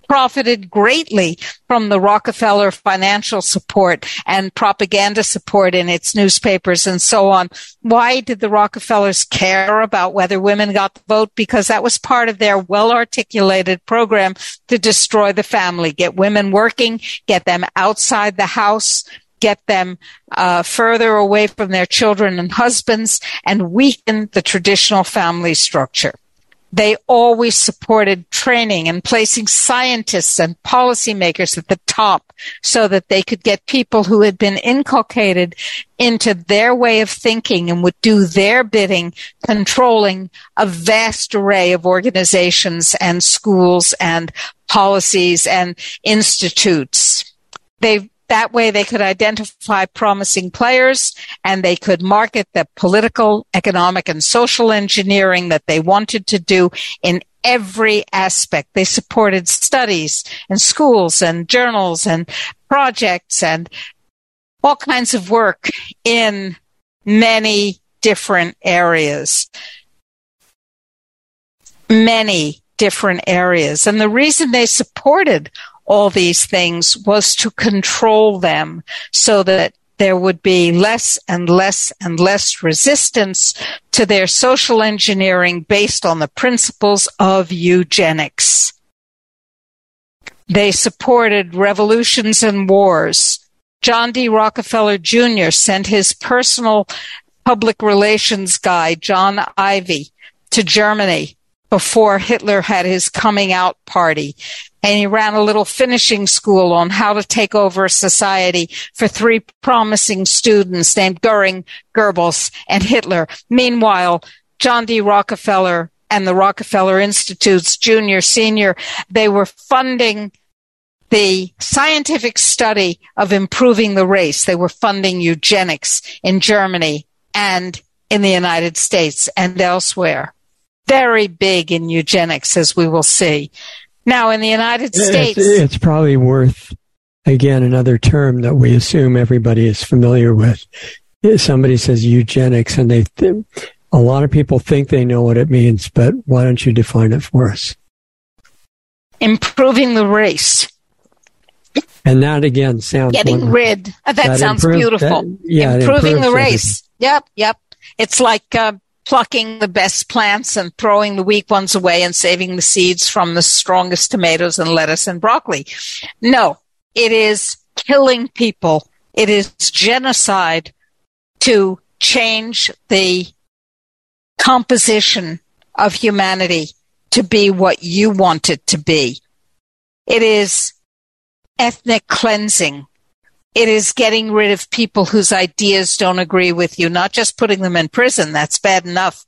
profited greatly from the Rockefeller financial support and propaganda support in its newspapers and so on. Why did the Rockefellers care about whether women got the vote? Because that was part of their well articulated program to destroy the family, get women working, get them outside the house, get them uh, further away from their children and husbands and weaken the traditional family structure. They always supported training and placing scientists and policymakers at the top so that they could get people who had been inculcated into their way of thinking and would do their bidding, controlling a vast array of organizations and schools and policies and institutes. They that way they could identify promising players and they could market the political, economic, and social engineering that they wanted to do in every aspect. They supported studies and schools and journals and projects and all kinds of work in many different areas. Many different areas. And the reason they supported all these things was to control them so that there would be less and less and less resistance to their social engineering based on the principles of eugenics. They supported revolutions and wars. John D. Rockefeller Jr. sent his personal public relations guy, John Ivey, to Germany before Hitler had his coming out party and he ran a little finishing school on how to take over society for three promising students named Goering, Goebbels, and Hitler. Meanwhile, John D. Rockefeller and the Rockefeller Institutes, junior, senior, they were funding the scientific study of improving the race. They were funding eugenics in Germany and in the United States and elsewhere. Very big in eugenics, as we will see. Now, in the United States, it's, it's probably worth again another term that we assume everybody is familiar with. Somebody says eugenics, and they th- a lot of people think they know what it means, but why don't you define it for us? Improving the race. And that again sounds getting wonderful. rid. That, that sounds improve, beautiful. That, yeah, improving the race. Everything. Yep, yep. It's like uh, plucking the best plants and throwing the weak ones away and saving the seeds from the strongest tomatoes and lettuce and broccoli. No, it is killing people. It is genocide to change the composition of humanity to be what you want it to be. It is ethnic cleansing. It is getting rid of people whose ideas don't agree with you, not just putting them in prison. That's bad enough,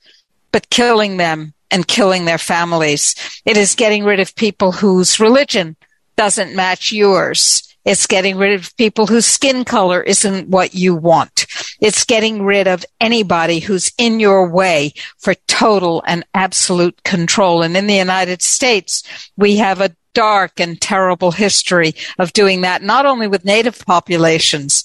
but killing them and killing their families. It is getting rid of people whose religion doesn't match yours. It's getting rid of people whose skin color isn't what you want. It's getting rid of anybody who's in your way for total and absolute control. And in the United States, we have a dark and terrible history of doing that, not only with native populations,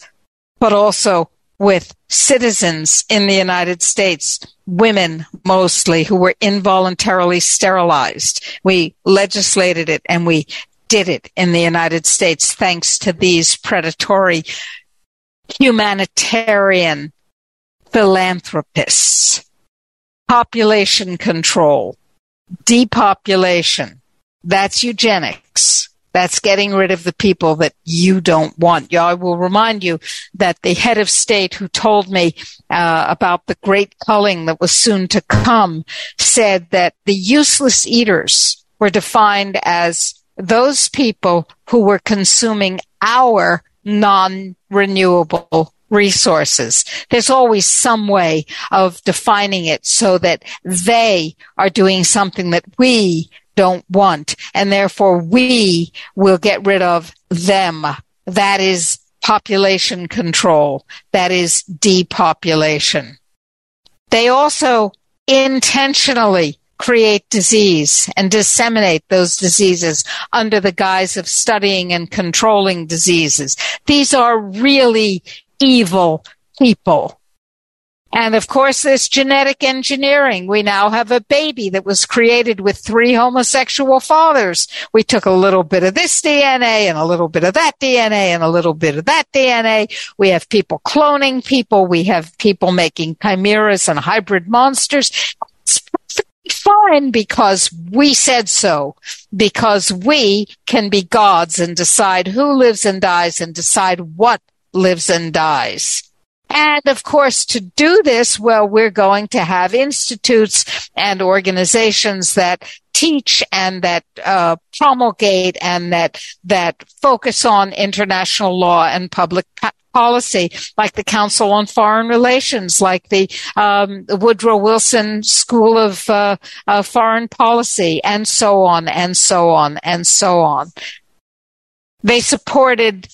but also with citizens in the United States, women mostly, who were involuntarily sterilized. We legislated it and we did it in the United States thanks to these predatory humanitarian philanthropists. Population control, depopulation, that's eugenics. That's getting rid of the people that you don't want. I will remind you that the head of state who told me uh, about the great culling that was soon to come said that the useless eaters were defined as those people who were consuming our non-renewable resources. There's always some way of defining it so that they are doing something that we don't want. And therefore we will get rid of them. That is population control. That is depopulation. They also intentionally create disease and disseminate those diseases under the guise of studying and controlling diseases. These are really evil people. And of course, there's genetic engineering. We now have a baby that was created with three homosexual fathers. We took a little bit of this DNA and a little bit of that DNA and a little bit of that DNA. We have people cloning people. We have people making chimeras and hybrid monsters. It's fine because we said so, because we can be gods and decide who lives and dies and decide what lives and dies. And of course, to do this, well, we're going to have institutes and organizations that teach and that uh, promulgate and that that focus on international law and public policy, like the Council on Foreign Relations, like the um, Woodrow Wilson School of uh, uh, Foreign Policy, and so on and so on and so on. They supported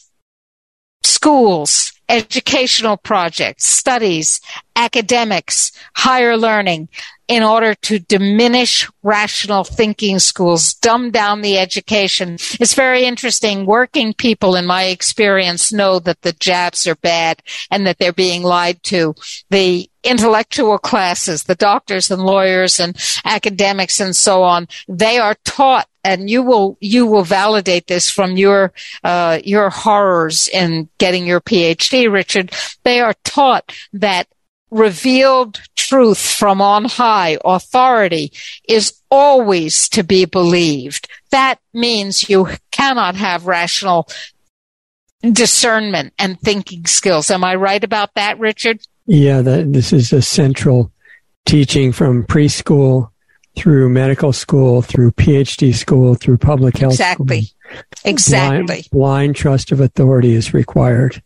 schools educational projects, studies, academics, higher learning in order to diminish rational thinking schools, dumb down the education. It's very interesting. Working people, in my experience, know that the jabs are bad and that they're being lied to. The intellectual classes, the doctors and lawyers and academics and so on, they are taught and you will you will validate this from your uh, your horrors in getting your PhD, Richard. They are taught that revealed truth from on high, authority, is always to be believed. That means you cannot have rational discernment and thinking skills. Am I right about that, Richard? Yeah, that, this is a central teaching from preschool through medical school, through PhD school, through public health. Exactly. School. Exactly. Blind, blind trust of authority is required.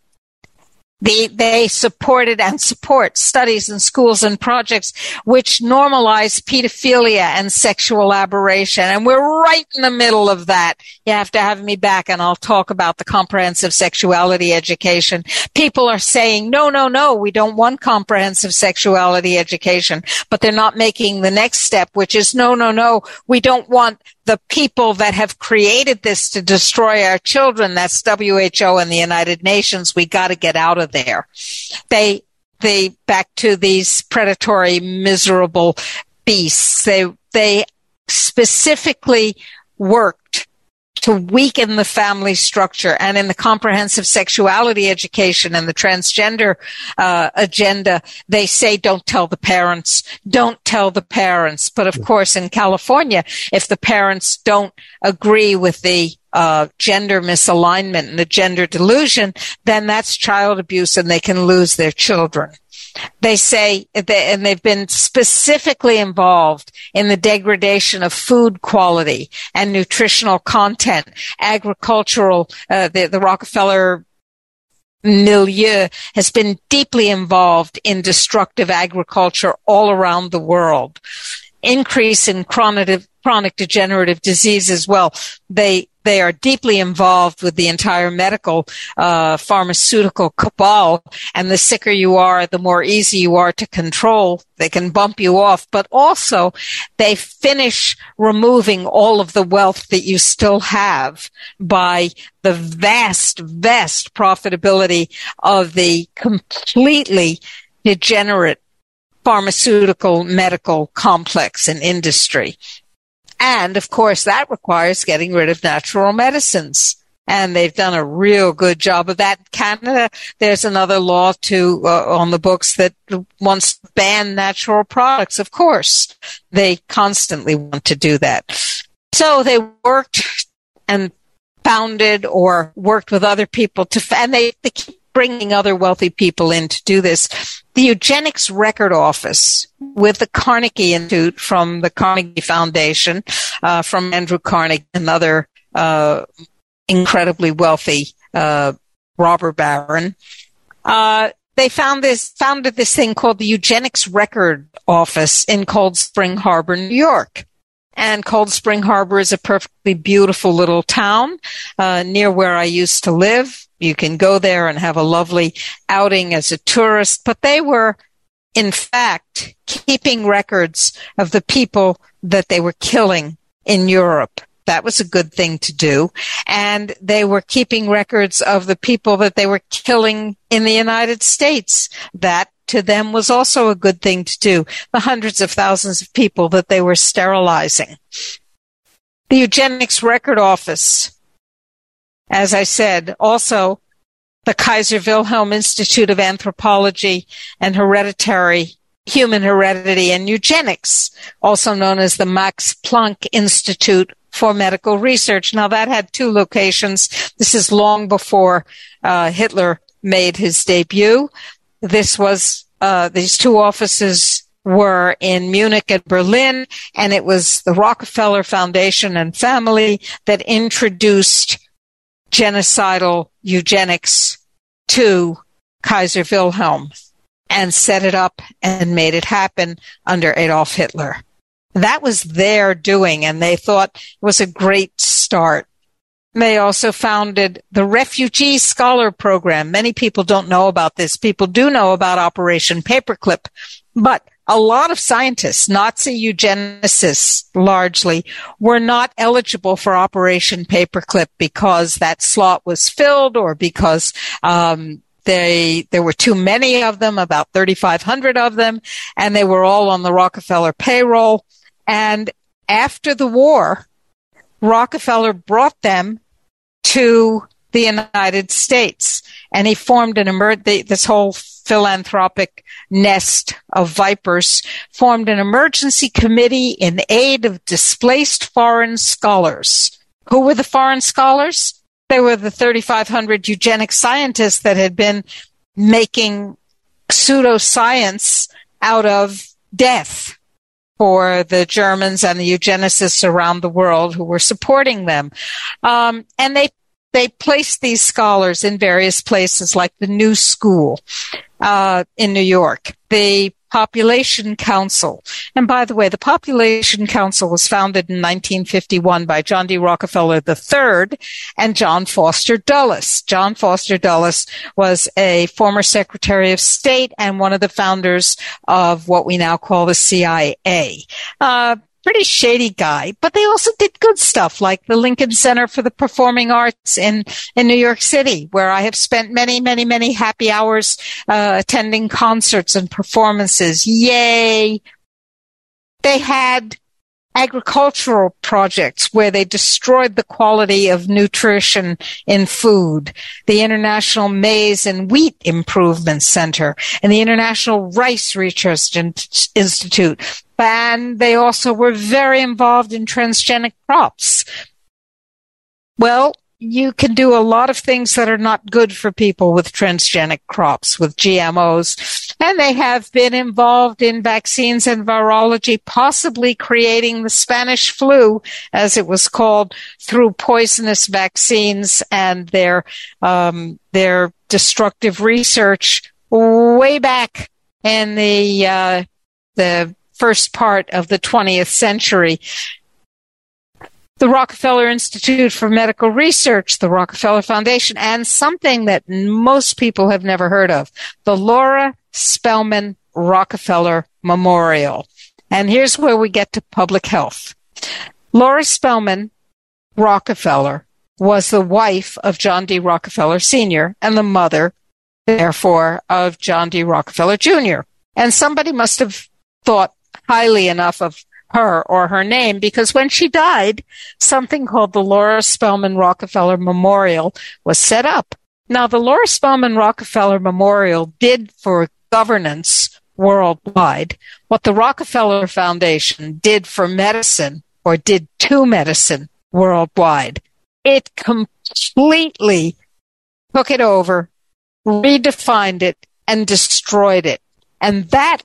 They, they supported and support studies in schools and projects which normalize pedophilia and sexual aberration. And we're right in the middle of that. You have to have me back and I'll talk about the comprehensive sexuality education. People are saying, no, no, no, we don't want comprehensive sexuality education, but they're not making the next step, which is no, no, no, we don't want the people that have created this to destroy our children, that's WHO and the United Nations, we got to get out of there. They, they, back to these predatory, miserable beasts. They, they specifically worked to weaken the family structure and in the comprehensive sexuality education and the transgender uh, agenda they say don't tell the parents don't tell the parents. But of course in california if the parents don't agree with the uh, gender misalignment and the gender delusion then that's child abuse and they can lose their children they say, and they've been specifically involved in the degradation of food quality and nutritional content, agricultural, uh, the, the Rockefeller milieu has been deeply involved in destructive agriculture all around the world. Increase in chronic, chronic degenerative disease as well. They they are deeply involved with the entire medical uh, pharmaceutical cabal. And the sicker you are, the more easy you are to control. They can bump you off, but also they finish removing all of the wealth that you still have by the vast, vast profitability of the completely degenerate pharmaceutical medical complex and industry. And of course, that requires getting rid of natural medicines. And they've done a real good job of that. Canada, there's another law too uh, on the books that wants to ban natural products. Of course, they constantly want to do that. So they worked and founded or worked with other people to, and they, they keep bringing other wealthy people in to do this. The Eugenics Record Office with the Carnegie Institute from the Carnegie Foundation, uh, from Andrew Carnegie, another uh, incredibly wealthy uh, robber baron. Uh, they found this, founded this thing called the Eugenics Record Office in Cold Spring Harbor, New York. And Cold Spring Harbor is a perfectly beautiful little town uh, near where I used to live. You can go there and have a lovely outing as a tourist, but they were in fact keeping records of the people that they were killing in Europe. That was a good thing to do. And they were keeping records of the people that they were killing in the United States. That to them was also a good thing to do. The hundreds of thousands of people that they were sterilizing. The Eugenics Record Office as I said, also the Kaiser Wilhelm Institute of Anthropology and Hereditary Human Heredity and Eugenics, also known as the Max Planck Institute for Medical Research. Now that had two locations. This is long before uh, Hitler made his debut. This was uh, these two offices were in Munich and Berlin, and it was the Rockefeller Foundation and family that introduced genocidal eugenics to Kaiser Wilhelm and set it up and made it happen under Adolf Hitler. That was their doing, and they thought it was a great start. They also founded the Refugee Scholar Program. Many people don't know about this. People do know about Operation Paperclip, but a lot of scientists, Nazi eugenicists largely, were not eligible for Operation Paperclip because that slot was filled or because um, they there were too many of them, about 3,500 of them, and they were all on the Rockefeller payroll. And after the war, Rockefeller brought them to the United States, and he formed an emer- this whole philanthropic nest of vipers formed an emergency committee in aid of displaced foreign scholars. Who were the foreign scholars? They were the 3,500 eugenic scientists that had been making pseudoscience out of death for the Germans and the eugenicists around the world who were supporting them. Um, and they they placed these scholars in various places like the New School uh, in New York, the Population Council. And by the way, the Population Council was founded in 1951 by John D. Rockefeller III and John Foster Dulles. John Foster Dulles was a former Secretary of State and one of the founders of what we now call the CIA. Uh, pretty shady guy, but they also did good stuff like the Lincoln Center for the Performing Arts in, in New York City, where I have spent many, many, many happy hours uh, attending concerts and performances. Yay! They had agricultural projects where they destroyed the quality of nutrition in food, the International Maize and Wheat Improvement Center, and the International Rice Research Institute and they also were very involved in transgenic crops. Well, you can do a lot of things that are not good for people with transgenic crops, with GMOs. And they have been involved in vaccines and virology, possibly creating the Spanish flu, as it was called, through poisonous vaccines and their, um, their destructive research way back in the, uh, the first part of the 20th century. The Rockefeller Institute for Medical Research, the Rockefeller Foundation, and something that most people have never heard of, the Laura Spelman Rockefeller Memorial. And here's where we get to public health. Laura Spelman Rockefeller was the wife of John D. Rockefeller Sr. and the mother, therefore, of John D. Rockefeller Jr. And somebody must have thought highly enough of her or her name because when she died, something called the Laura Spelman Rockefeller Memorial was set up. Now, the Laura Spelman Rockefeller Memorial did for governance worldwide what the Rockefeller Foundation did for medicine or did to medicine worldwide. It completely took it over, redefined it, and destroyed it. And that,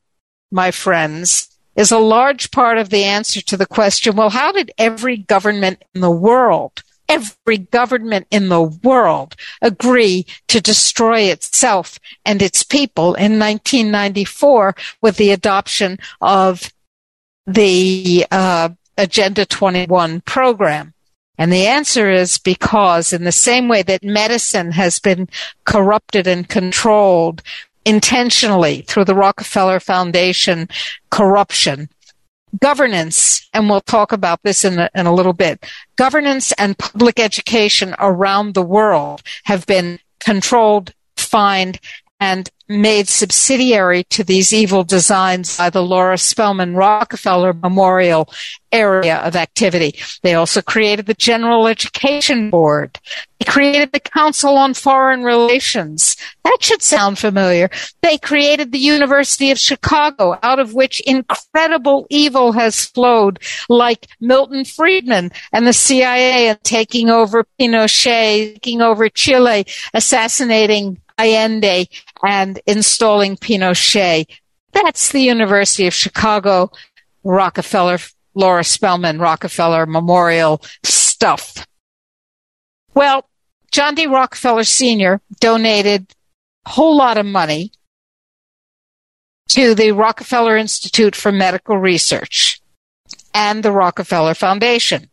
my friends, is a large part of the answer to the question, well, how did every government in the world, every government in the world agree to destroy itself and its people in 1994 with the adoption of the uh, Agenda 21 program? And the answer is because in the same way that medicine has been corrupted and controlled intentionally through the Rockefeller Foundation corruption. Governance, and we'll talk about this in a, in a little bit, governance and public education around the world have been controlled, fined, and made subsidiary to these evil designs by the Laura Spelman Rockefeller Memorial area of activity. They also created the General Education Board. They created the Council on Foreign Relations. That should sound familiar. They created the University of Chicago, out of which incredible evil has flowed, like Milton Friedman and the CIA taking over Pinochet, taking over Chile, assassinating Allende and installing Pinochet. That's the University of Chicago, Rockefeller, Laura Spelman, Rockefeller Memorial stuff. Well, John D. Rockefeller Sr. donated a whole lot of money to the Rockefeller Institute for Medical Research and the Rockefeller Foundation.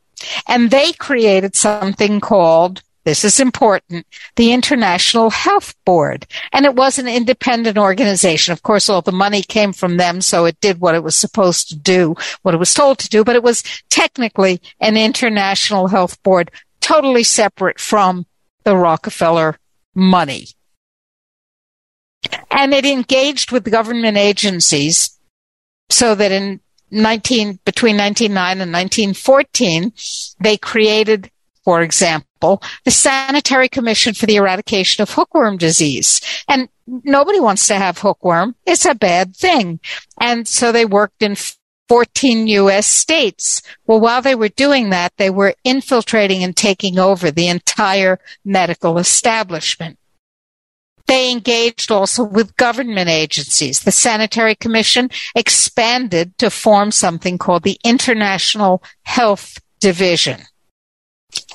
And they created something called this is important, the International Health Board. And it was an independent organization. Of course, all the money came from them, so it did what it was supposed to do, what it was told to do, but it was technically an international health board, totally separate from the Rockefeller money. And it engaged with government agencies so that in 19, between 1909 and 1914, they created, for example, the Sanitary Commission for the Eradication of Hookworm Disease. And nobody wants to have hookworm. It's a bad thing. And so they worked in 14 U.S. states. Well, while they were doing that, they were infiltrating and taking over the entire medical establishment. They engaged also with government agencies. The Sanitary Commission expanded to form something called the International Health Division.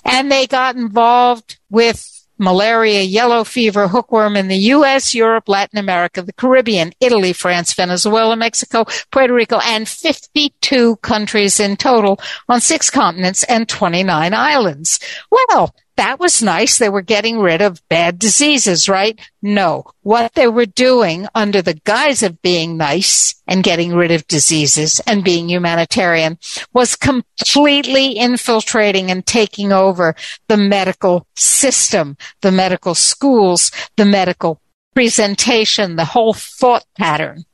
And they got involved with malaria, yellow fever, hookworm in the U.S., Europe, Latin America, the Caribbean, Italy, France, Venezuela, Mexico, Puerto Rico, and 52 countries in total on six continents and 29 islands. Well, that was nice. They were getting rid of bad diseases, right? No. What they were doing under the guise of being nice and getting rid of diseases and being humanitarian was completely infiltrating and taking over the medical system, the medical schools, the medical presentation, the whole thought pattern.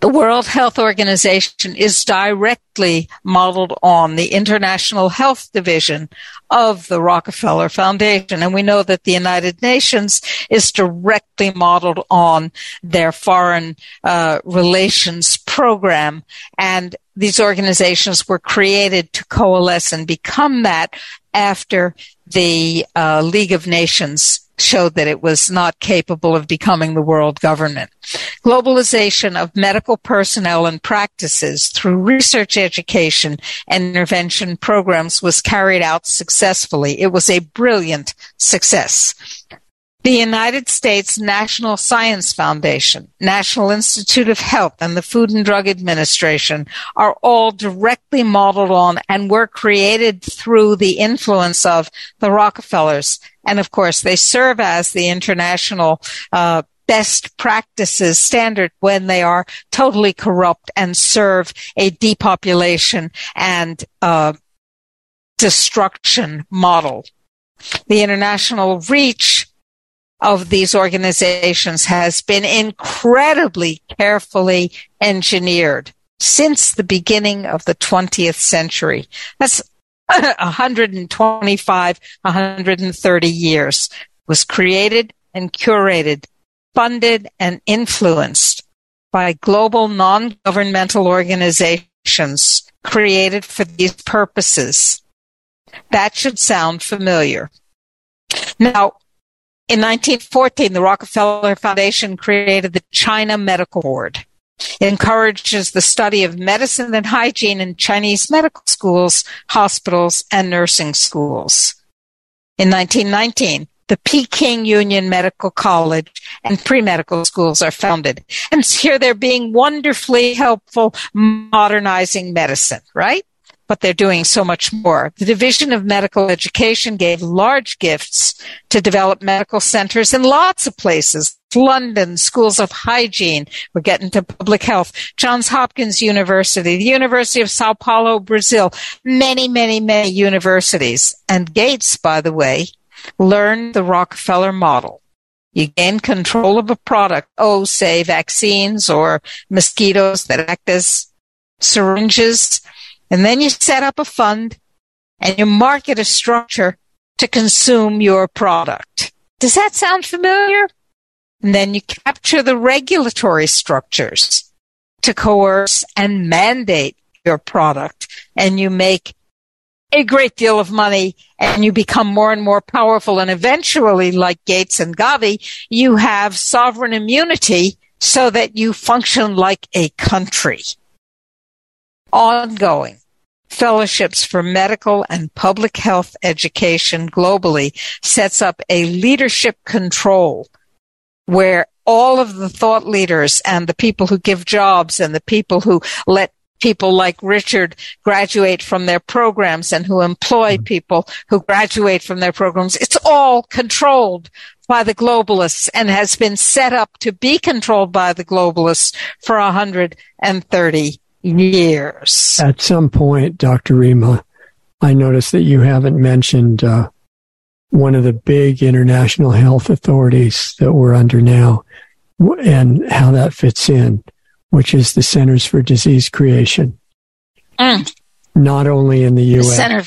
The World Health Organization is directly modeled on the International Health Division of the Rockefeller Foundation. And we know that the United Nations is directly modeled on their foreign uh, relations program. And these organizations were created to coalesce and become that after the uh, League of Nations showed that it was not capable of becoming the world government. Globalization of medical personnel and practices through research education and intervention programs was carried out successfully. It was a brilliant success. The United States National Science Foundation, National Institute of Health, and the Food and Drug Administration are all directly modeled on and were created through the influence of the Rockefellers. And of course, they serve as the international uh, best practices standard when they are totally corrupt and serve a depopulation and uh, destruction model. The international reach of these organizations has been incredibly carefully engineered since the beginning of the 20th century. That's 125, 130 years. was created and curated, funded and influenced by global non-governmental organizations created for these purposes. That should sound familiar. Now, in 1914, the Rockefeller Foundation created the China Medical Board. Encourages the study of medicine and hygiene in Chinese medical schools, hospitals, and nursing schools. In 1919, the Peking Union Medical College and pre-medical schools are founded. And here they're being wonderfully helpful modernizing medicine, right? But they're doing so much more. The Division of Medical Education gave large gifts to develop medical centers in lots of places. London, schools of hygiene. We're getting to public health. Johns Hopkins University, the University of Sao Paulo, Brazil, many, many, many universities. And Gates, by the way, learned the Rockefeller model. You gain control of a product. Oh, say vaccines or mosquitoes that act as syringes and then you set up a fund and you market a structure to consume your product. Does that sound familiar? And then you capture the regulatory structures to coerce and mandate your product and you make a great deal of money and you become more and more powerful. And eventually, like Gates and Gavi, you have sovereign immunity so that you function like a country. Ongoing fellowships for medical and public health education globally sets up a leadership control where all of the thought leaders and the people who give jobs and the people who let people like Richard graduate from their programs and who employ mm-hmm. people who graduate from their programs. It's all controlled by the globalists and has been set up to be controlled by the globalists for 130 years. At some point, Dr. Rima, I noticed that you haven't mentioned uh, one of the big international health authorities that we're under now and how that fits in, which is the Centers for Disease Creation. Mm. Not only in the U.S. Center,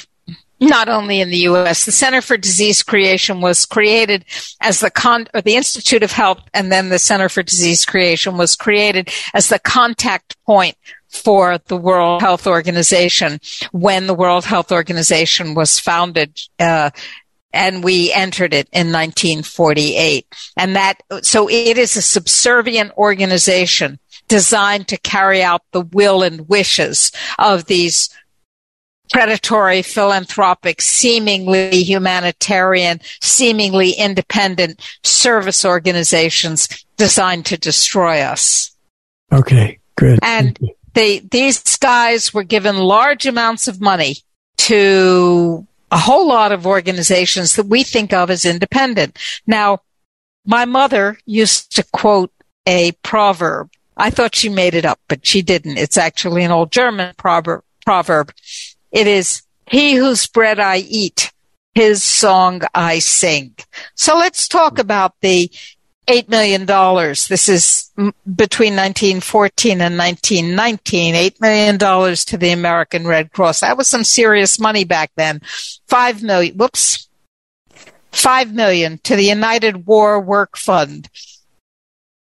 not only in the U.S. The Center for Disease Creation was created as the con, or the Institute of Health, and then the Center for Disease Creation was created as the contact point for the World Health Organization when the World Health Organization was founded. Uh, and we entered it in 1948. And that, so it is a subservient organization designed to carry out the will and wishes of these predatory, philanthropic, seemingly humanitarian, seemingly independent service organizations designed to destroy us. Okay, good. And they, these guys were given large amounts of money to a whole lot of organizations that we think of as independent. Now, my mother used to quote a proverb. I thought she made it up, but she didn't. It's actually an old German proverb. proverb. It is, he whose bread I eat, his song I sing. So let's talk about the $8 million. This is between 1914 and 1919. $8 million to the American Red Cross. That was some serious money back then. 5 million, whoops, 5 million to the United War Work Fund.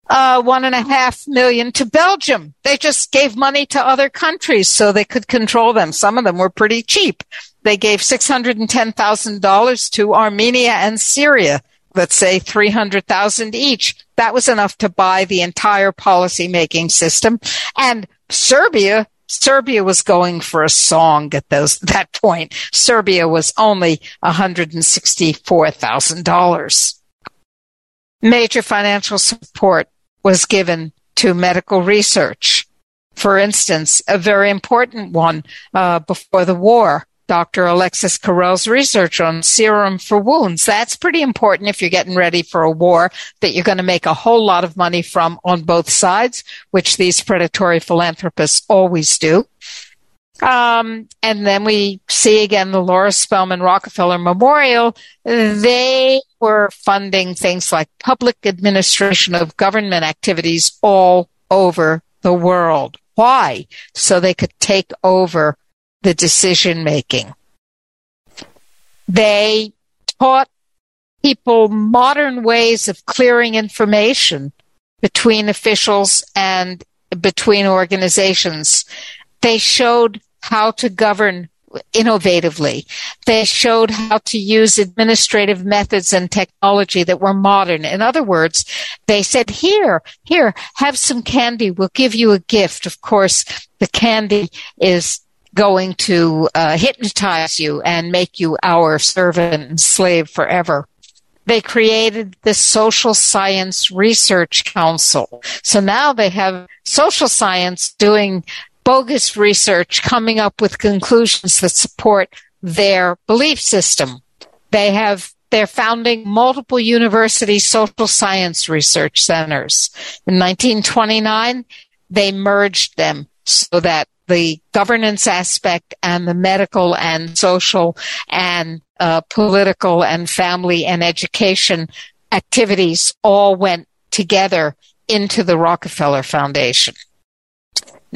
Uh, one and a half million to Belgium. They just gave money to other countries so they could control them. Some of them were pretty cheap. They gave $610,000 to Armenia and Syria let's say 300,000 each. That was enough to buy the entire policy making system. And Serbia, Serbia was going for a song at those, that point. Serbia was only $164,000. Major financial support was given to medical research. For instance, a very important one uh, before the war Dr. Alexis Carrel's research on serum for wounds. That's pretty important if you're getting ready for a war that you're going to make a whole lot of money from on both sides, which these predatory philanthropists always do. Um, and then we see again the Laura Spelman Rockefeller Memorial. They were funding things like public administration of government activities all over the world. Why? So they could take over the decision making. They taught people modern ways of clearing information between officials and between organizations. They showed how to govern innovatively. They showed how to use administrative methods and technology that were modern. In other words, they said, here, here, have some candy. We'll give you a gift. Of course, the candy is going to uh, hypnotize you and make you our servant and slave forever. They created the Social Science Research Council. So now they have social science doing bogus research, coming up with conclusions that support their belief system. They have they're founding multiple university social science research centers. In 1929, they merged them so that the governance aspect and the medical and social and uh, political and family and education activities all went together into the Rockefeller Foundation.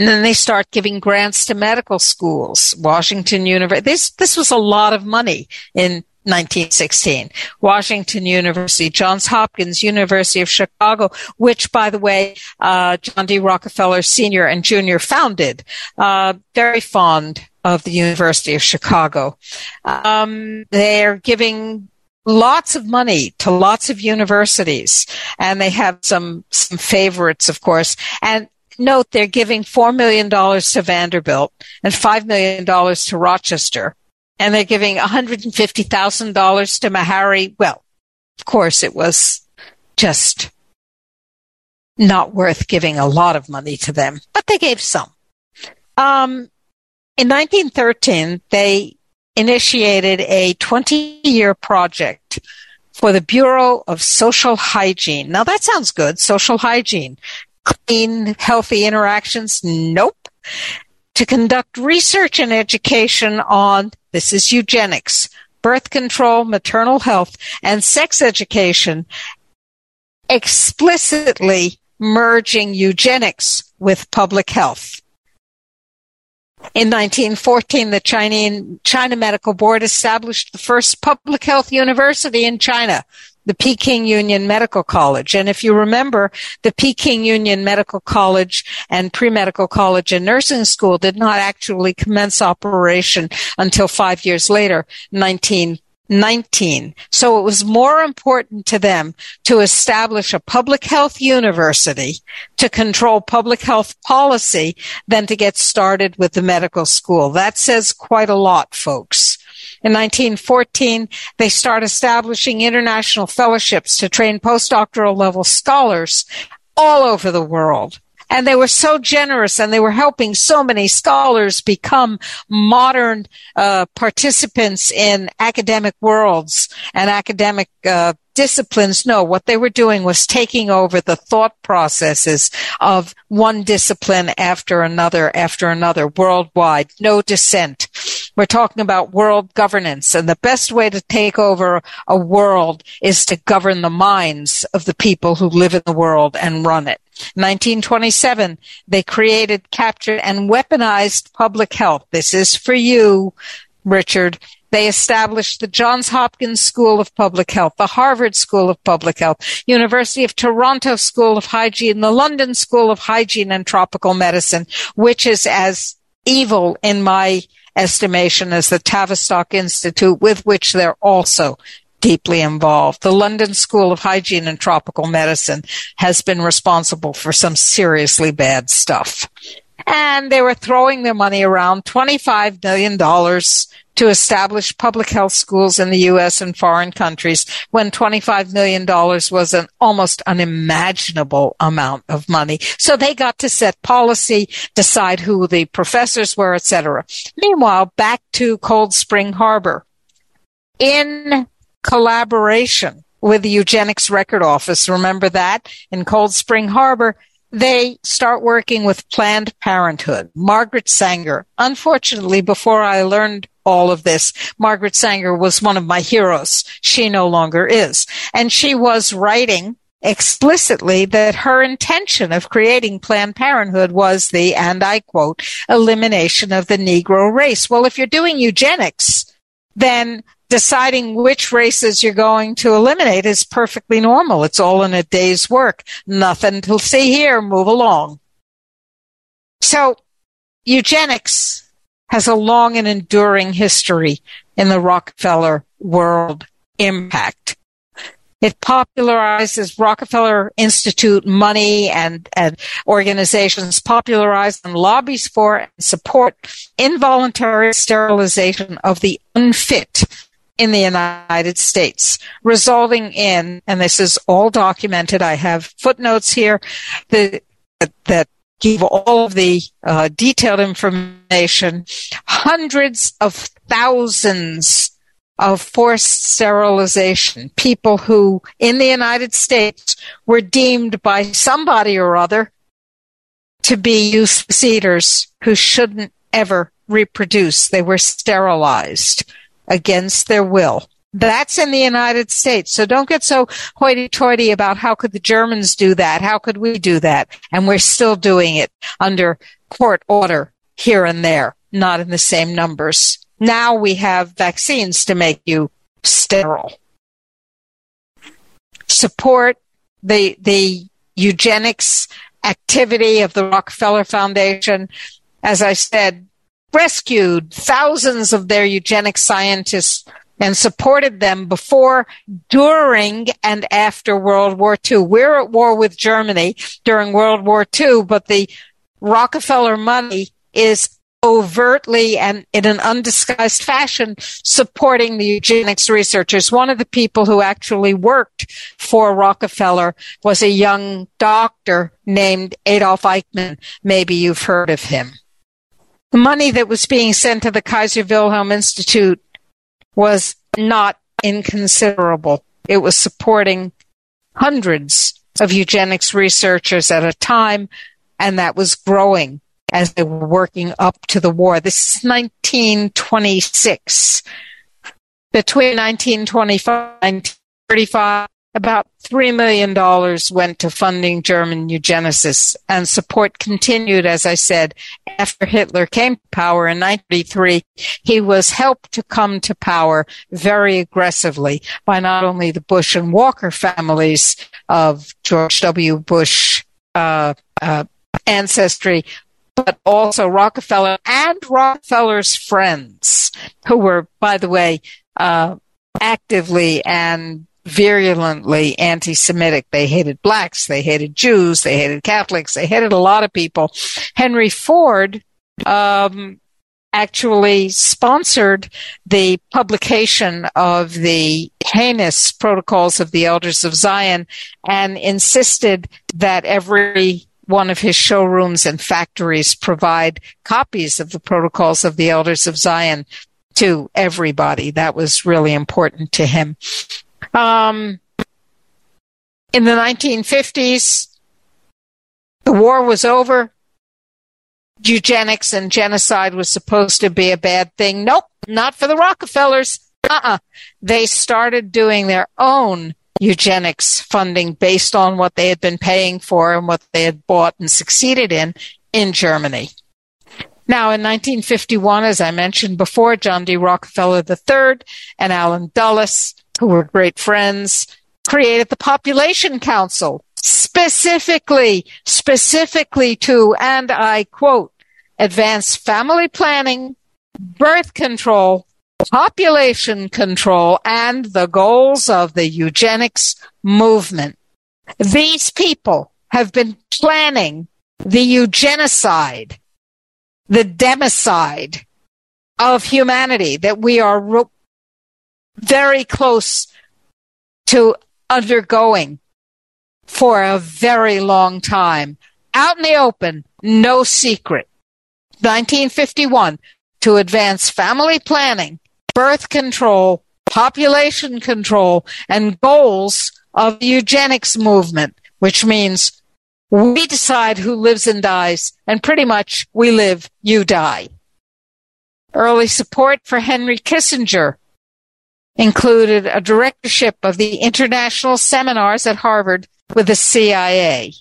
And then they start giving grants to medical schools. Washington University. This this was a lot of money in 1916. Washington University, Johns Hopkins, University of Chicago, which, by the way, uh, John D. Rockefeller Sr. and Jr. founded. Uh, very fond of the University of Chicago. Um, they're giving lots of money to lots of universities and they have some some favorites of course and note they're giving $4 million to Vanderbilt and $5 million to Rochester and they're giving $150,000 to Meharry well of course it was just not worth giving a lot of money to them but they gave some um, in 1913 they initiated a 20 year project for the Bureau of Social Hygiene. Now that sounds good. Social hygiene. Clean, healthy interactions? Nope. To conduct research and education on, this is eugenics, birth control, maternal health, and sex education, explicitly merging eugenics with public health. In 1914, the Chinese, China Medical Board established the first public health university in China, the Peking Union Medical College. And if you remember, the Peking Union Medical College and pre-medical college and nursing school did not actually commence operation until five years later, 19 19. So it was more important to them to establish a public health university to control public health policy than to get started with the medical school. That says quite a lot, folks. In 1914, they start establishing international fellowships to train postdoctoral level scholars all over the world. And they were so generous and they were helping so many scholars become modern uh, participants in academic worlds and academic uh, disciplines. No, what they were doing was taking over the thought processes of one discipline after another after another worldwide. No dissent. We're talking about world governance and the best way to take over a world is to govern the minds of the people who live in the world and run it. 1927, they created, captured, and weaponized public health. This is for you, Richard. They established the Johns Hopkins School of Public Health, the Harvard School of Public Health, University of Toronto School of Hygiene, the London School of Hygiene and Tropical Medicine, which is as evil in my estimation as the Tavistock Institute, with which they're also deeply involved. The London School of Hygiene and Tropical Medicine has been responsible for some seriously bad stuff. And they were throwing their money around $25 million to establish public health schools in the U.S. and foreign countries when $25 million was an almost unimaginable amount of money. So they got to set policy, decide who the professors were, etc. Meanwhile, back to Cold Spring Harbor. In collaboration with the Eugenics Record Office. Remember that in Cold Spring Harbor, they start working with Planned Parenthood. Margaret Sanger. Unfortunately, before I learned all of this, Margaret Sanger was one of my heroes. She no longer is. And she was writing explicitly that her intention of creating Planned Parenthood was the, and I quote, elimination of the Negro race. Well, if you're doing eugenics, then deciding which races you're going to eliminate is perfectly normal. It's all in a day's work. Nothing to see here. Move along. So eugenics has a long and enduring history in the Rockefeller world impact. It popularizes Rockefeller Institute money and, and organizations popularize and lobbies for and support involuntary sterilization of the unfit in the United States, resulting in, and this is all documented. I have footnotes here that, that give all of the uh, detailed information. Hundreds of thousands of forced sterilization. People who in the United States were deemed by somebody or other to be useless eaters who shouldn't ever reproduce. They were sterilized against their will. That's in the United States. So don't get so hoity-toity about how could the Germans do that? How could we do that? And we're still doing it under court order here and there, not in the same numbers. Now we have vaccines to make you sterile. Support the, the eugenics activity of the Rockefeller Foundation. As I said, rescued thousands of their eugenic scientists and supported them before, during, and after World War II. We're at war with Germany during World War II, but the Rockefeller money is overtly and in an undisguised fashion supporting the eugenics researchers. One of the people who actually worked for Rockefeller was a young doctor named Adolf Eichmann. Maybe you've heard of him. The money that was being sent to the Kaiser Wilhelm Institute was not inconsiderable. It was supporting hundreds of eugenics researchers at a time, and that was growing as they were working up to the war. This is 1926. Between 1925 and 1935, about $3 million went to funding German eugenicists, and support continued, as I said, after Hitler came to power in 1933. He was helped to come to power very aggressively by not only the Bush and Walker families of George W. Bush uh, uh, ancestry, but also Rockefeller and Rockefeller's friends, who were, by the way, uh, actively and virulently anti-Semitic. They hated blacks, they hated Jews, they hated Catholics, they hated a lot of people. Henry Ford um, actually sponsored the publication of the heinous protocols of the elders of Zion and insisted that every one of his showrooms and factories provide copies of the protocols of the elders of Zion to everybody. That was really important to him. Um, in the 1950s, the war was over. Eugenics and genocide was supposed to be a bad thing. Nope, not for the Rockefellers. Uh-uh. They started doing their own eugenics funding based on what they had been paying for and what they had bought and succeeded in in Germany. Now, in 1951, as I mentioned before, John D. Rockefeller III and Allen Dulles, who were great friends, created the Population Council specifically, specifically to, and I quote, advance family planning, birth control, population control, and the goals of the eugenics movement. These people have been planning the eugenicide, the democide of humanity that we are very close to undergoing for a very long time. Out in the open, no secret. 1951, to advance family planning, birth control, population control, and goals of the eugenics movement, which means we decide who lives and dies, and pretty much we live, you die. Early support for Henry Kissinger included a directorship of the international seminars at Harvard with the CIA.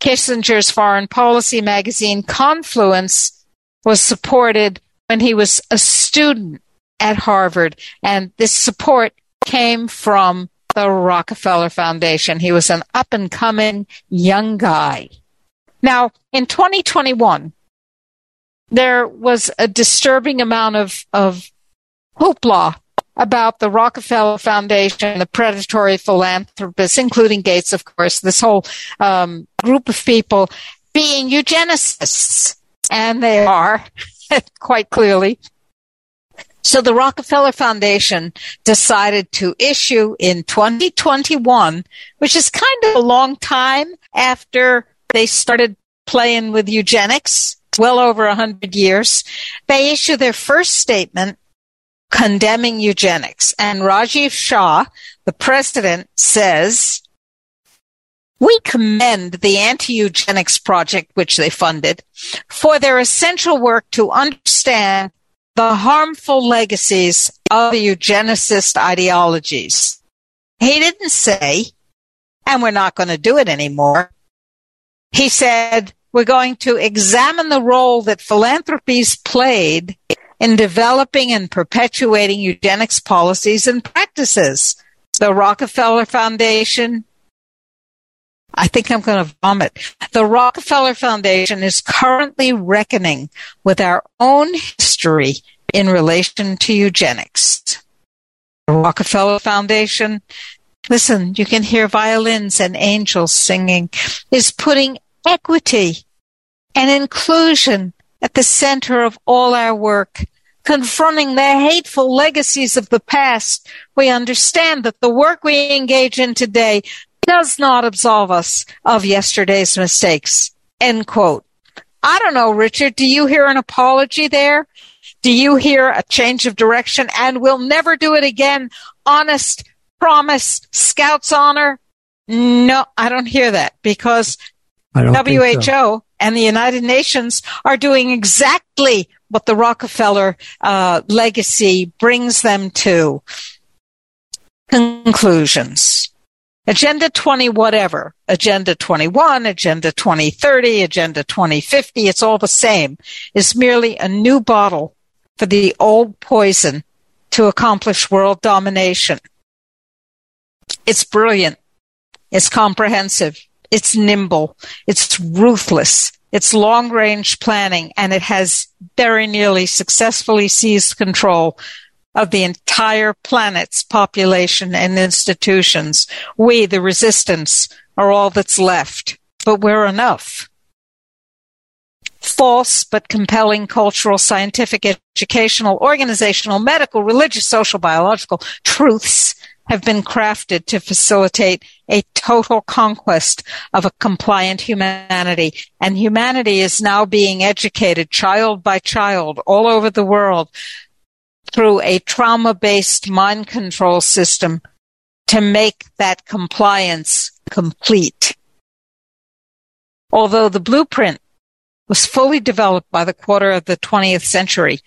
Kissinger's foreign policy magazine Confluence was supported when he was a student at Harvard. And this support came from the Rockefeller Foundation. He was an up and coming young guy. Now, in 2021, there was a disturbing amount of, of hoopla about the Rockefeller Foundation, the predatory philanthropists, including Gates, of course, this whole um, group of people being eugenicists. And they are, quite clearly. So the Rockefeller Foundation decided to issue in 2021, which is kind of a long time after they started playing with eugenics, well over 100 years. They issued their first statement condemning eugenics. And Rajiv Shah, the president, says, we commend the anti-eugenics project, which they funded, for their essential work to understand the harmful legacies of the eugenicist ideologies. He didn't say, and we're not going to do it anymore. He said, we're going to examine the role that philanthropies played in developing and perpetuating eugenics policies and practices. The Rockefeller Foundation, I think I'm going to vomit. The Rockefeller Foundation is currently reckoning with our own history in relation to eugenics. The Rockefeller Foundation, listen, you can hear violins and angels singing, is putting equity and inclusion at the center of all our work confronting the hateful legacies of the past, we understand that the work we engage in today does not absolve us of yesterday's mistakes. End quote. I don't know, Richard. Do you hear an apology there? Do you hear a change of direction? And we'll never do it again. Honest promise, Scouts honor. No, I don't hear that because WHO so. And the United Nations are doing exactly what the Rockefeller uh, legacy brings them to. Conclusions. Agenda 20, whatever. Agenda 21, Agenda 2030, Agenda 2050, it's all the same, is merely a new bottle for the old poison to accomplish world domination. It's brilliant. It's comprehensive. It's nimble. It's ruthless. It's long range planning and it has very nearly successfully seized control of the entire planet's population and institutions. We, the resistance, are all that's left, but we're enough. False but compelling cultural, scientific, educational, organizational, medical, religious, social, biological truths have been crafted to facilitate a total conquest of a compliant humanity. And humanity is now being educated child by child all over the world through a trauma based mind control system to make that compliance complete. Although the blueprint was fully developed by the quarter of the 20th century,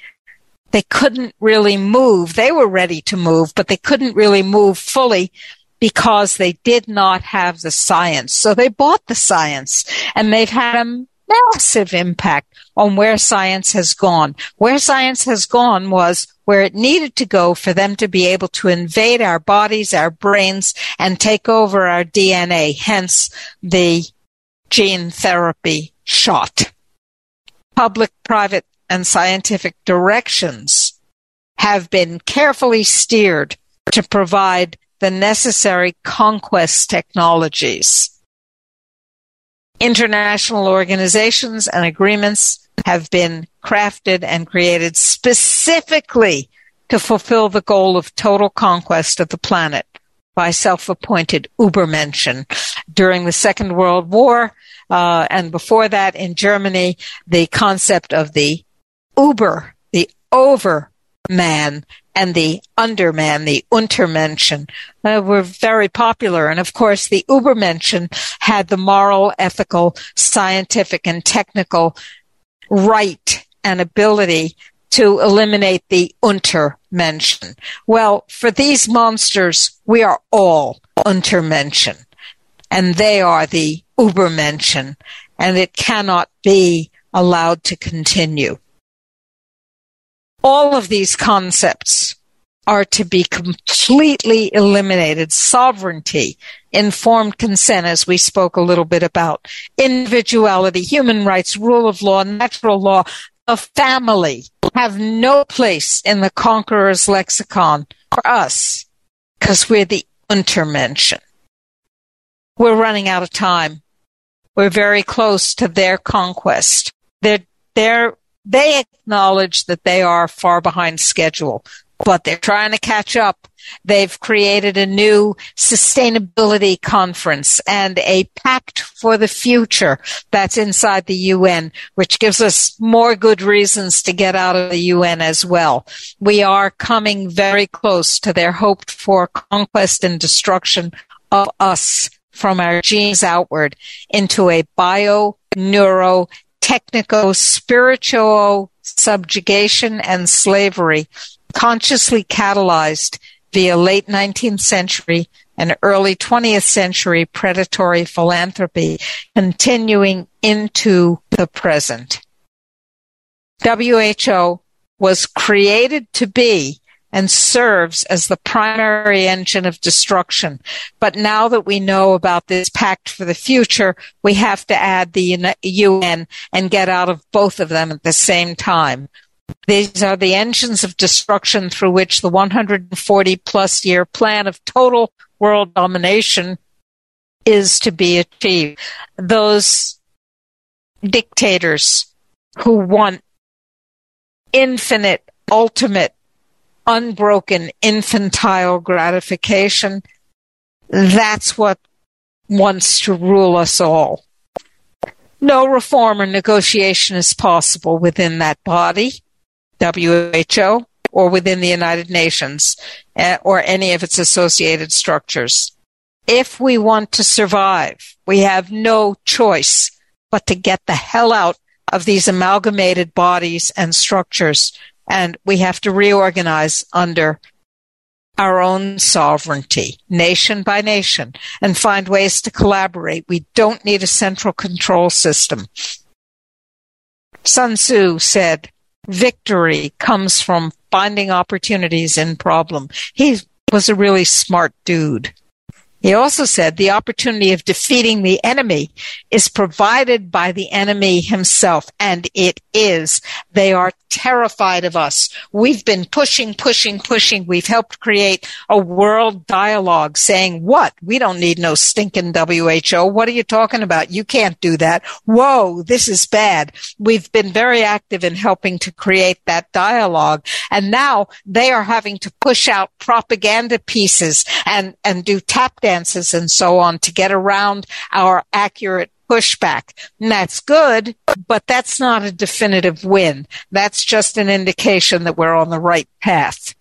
they couldn't really move. They were ready to move, but they couldn't really move fully because they did not have the science. So they bought the science and they've had a massive impact on where science has gone. Where science has gone was where it needed to go for them to be able to invade our bodies, our brains, and take over our DNA, hence the gene therapy shot. Public, private, and scientific directions have been carefully steered to provide the necessary conquest technologies. International organizations and agreements have been crafted and created specifically to fulfill the goal of total conquest of the planet by self-appointed Ubermenschen. During the Second World War, uh, and before that in Germany, the concept of the Uber, the overman, and the underman, the Untermenschen, uh, were very popular. And of course, the Ubermenschen had the moral, ethical, scientific, and technical right and ability to eliminate the Untermenschen. Well, for these monsters, we are all Untermenschen, and they are the Ubermenschen, and it cannot be allowed to continue. All of these concepts are to be completely eliminated. Sovereignty, informed consent, as we spoke a little bit about, individuality, human rights, rule of law, natural law, a family have no place in the conqueror's lexicon for us because we're the Untermenschen. We're running out of time. We're very close to their conquest. They're, they acknowledge that they are far behind schedule but they're trying to catch up. They've created a new sustainability conference and a pact for the future that's inside the UN, which gives us more good reasons to get out of the UN as well. We are coming very close to their hoped for conquest and destruction of us from our genes outward into a bio, neuro, technico, spiritual subjugation and slavery consciously catalyzed via late 19th century and early 20th century predatory philanthropy continuing into the present. WHO was created to be and serves as the primary engine of destruction. But now that we know about this pact for the future, we have to add the UN and get out of both of them at the same time. These are the engines of destruction through which the 140 plus year plan of total world domination is to be achieved. Those dictators who want infinite, ultimate unbroken infantile gratification. That's what wants to rule us all. No reform or negotiation is possible within that body, WHO, or within the United Nations, eh, or any of its associated structures. If we want to survive, we have no choice but to get the hell out of these amalgamated bodies and structures and we have to reorganize under our own sovereignty, nation by nation, and find ways to collaborate. We don't need a central control system. Sun Tzu said, victory comes from finding opportunities in problem. He was a really smart dude. He also said the opportunity of defeating the enemy is provided by the enemy himself, and it is. They are terrified of us. We've been pushing, pushing, pushing. We've helped create a world dialogue saying, what? We don't need no stinking WHO. What are you talking about? You can't do that. Whoa, this is bad. We've been very active in helping to create that dialogue. And now they are having to push out propaganda pieces and, and do tap dances and so on to get around our accurate pushback. And that's good, but that's not a definitive win. That's just an indication that we're on the right path.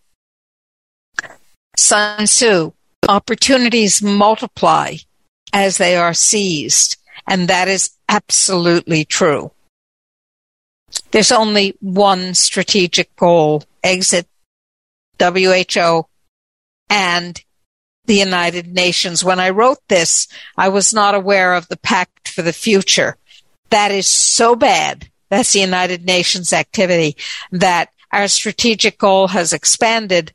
Sun Tzu, opportunities multiply as they are seized. And that is absolutely true. There's only one strategic goal, exit WHO and the United Nations. When I wrote this, I was not aware of the Pact for the Future. That is so bad. That's the United Nations activity that our strategic goal has expanded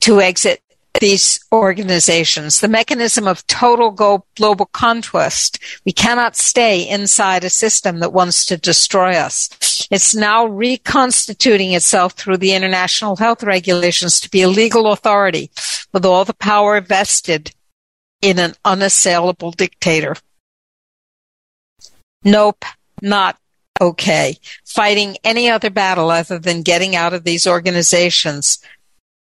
to exit these organizations. The mechanism of total global conquest. We cannot stay inside a system that wants to destroy us. It's now reconstituting itself through the international health regulations to be a legal authority with all the power vested in an unassailable dictator. Nope, not okay. Fighting any other battle other than getting out of these organizations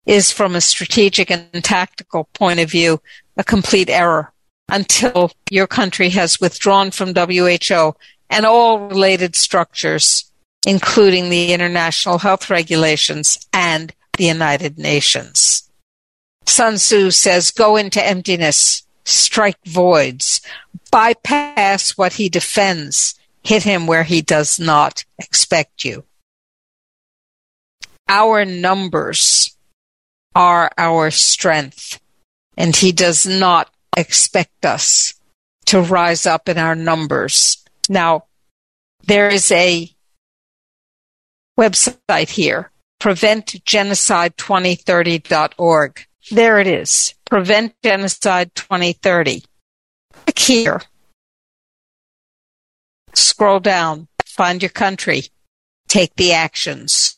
is from a strategic and tactical point of view a complete error until your country has withdrawn from WHO and all related structures, including the international health regulations and the United Nations. Sun Tzu says, go into emptiness, strike voids, bypass what he defends, hit him where he does not expect you. Our numbers are our strength. And he does not expect us to rise up in our numbers. Now, there is a website here, preventgenocide2030.org. There it is, Prevent Genocide 2030. Click here. Scroll down, find your country, take the actions.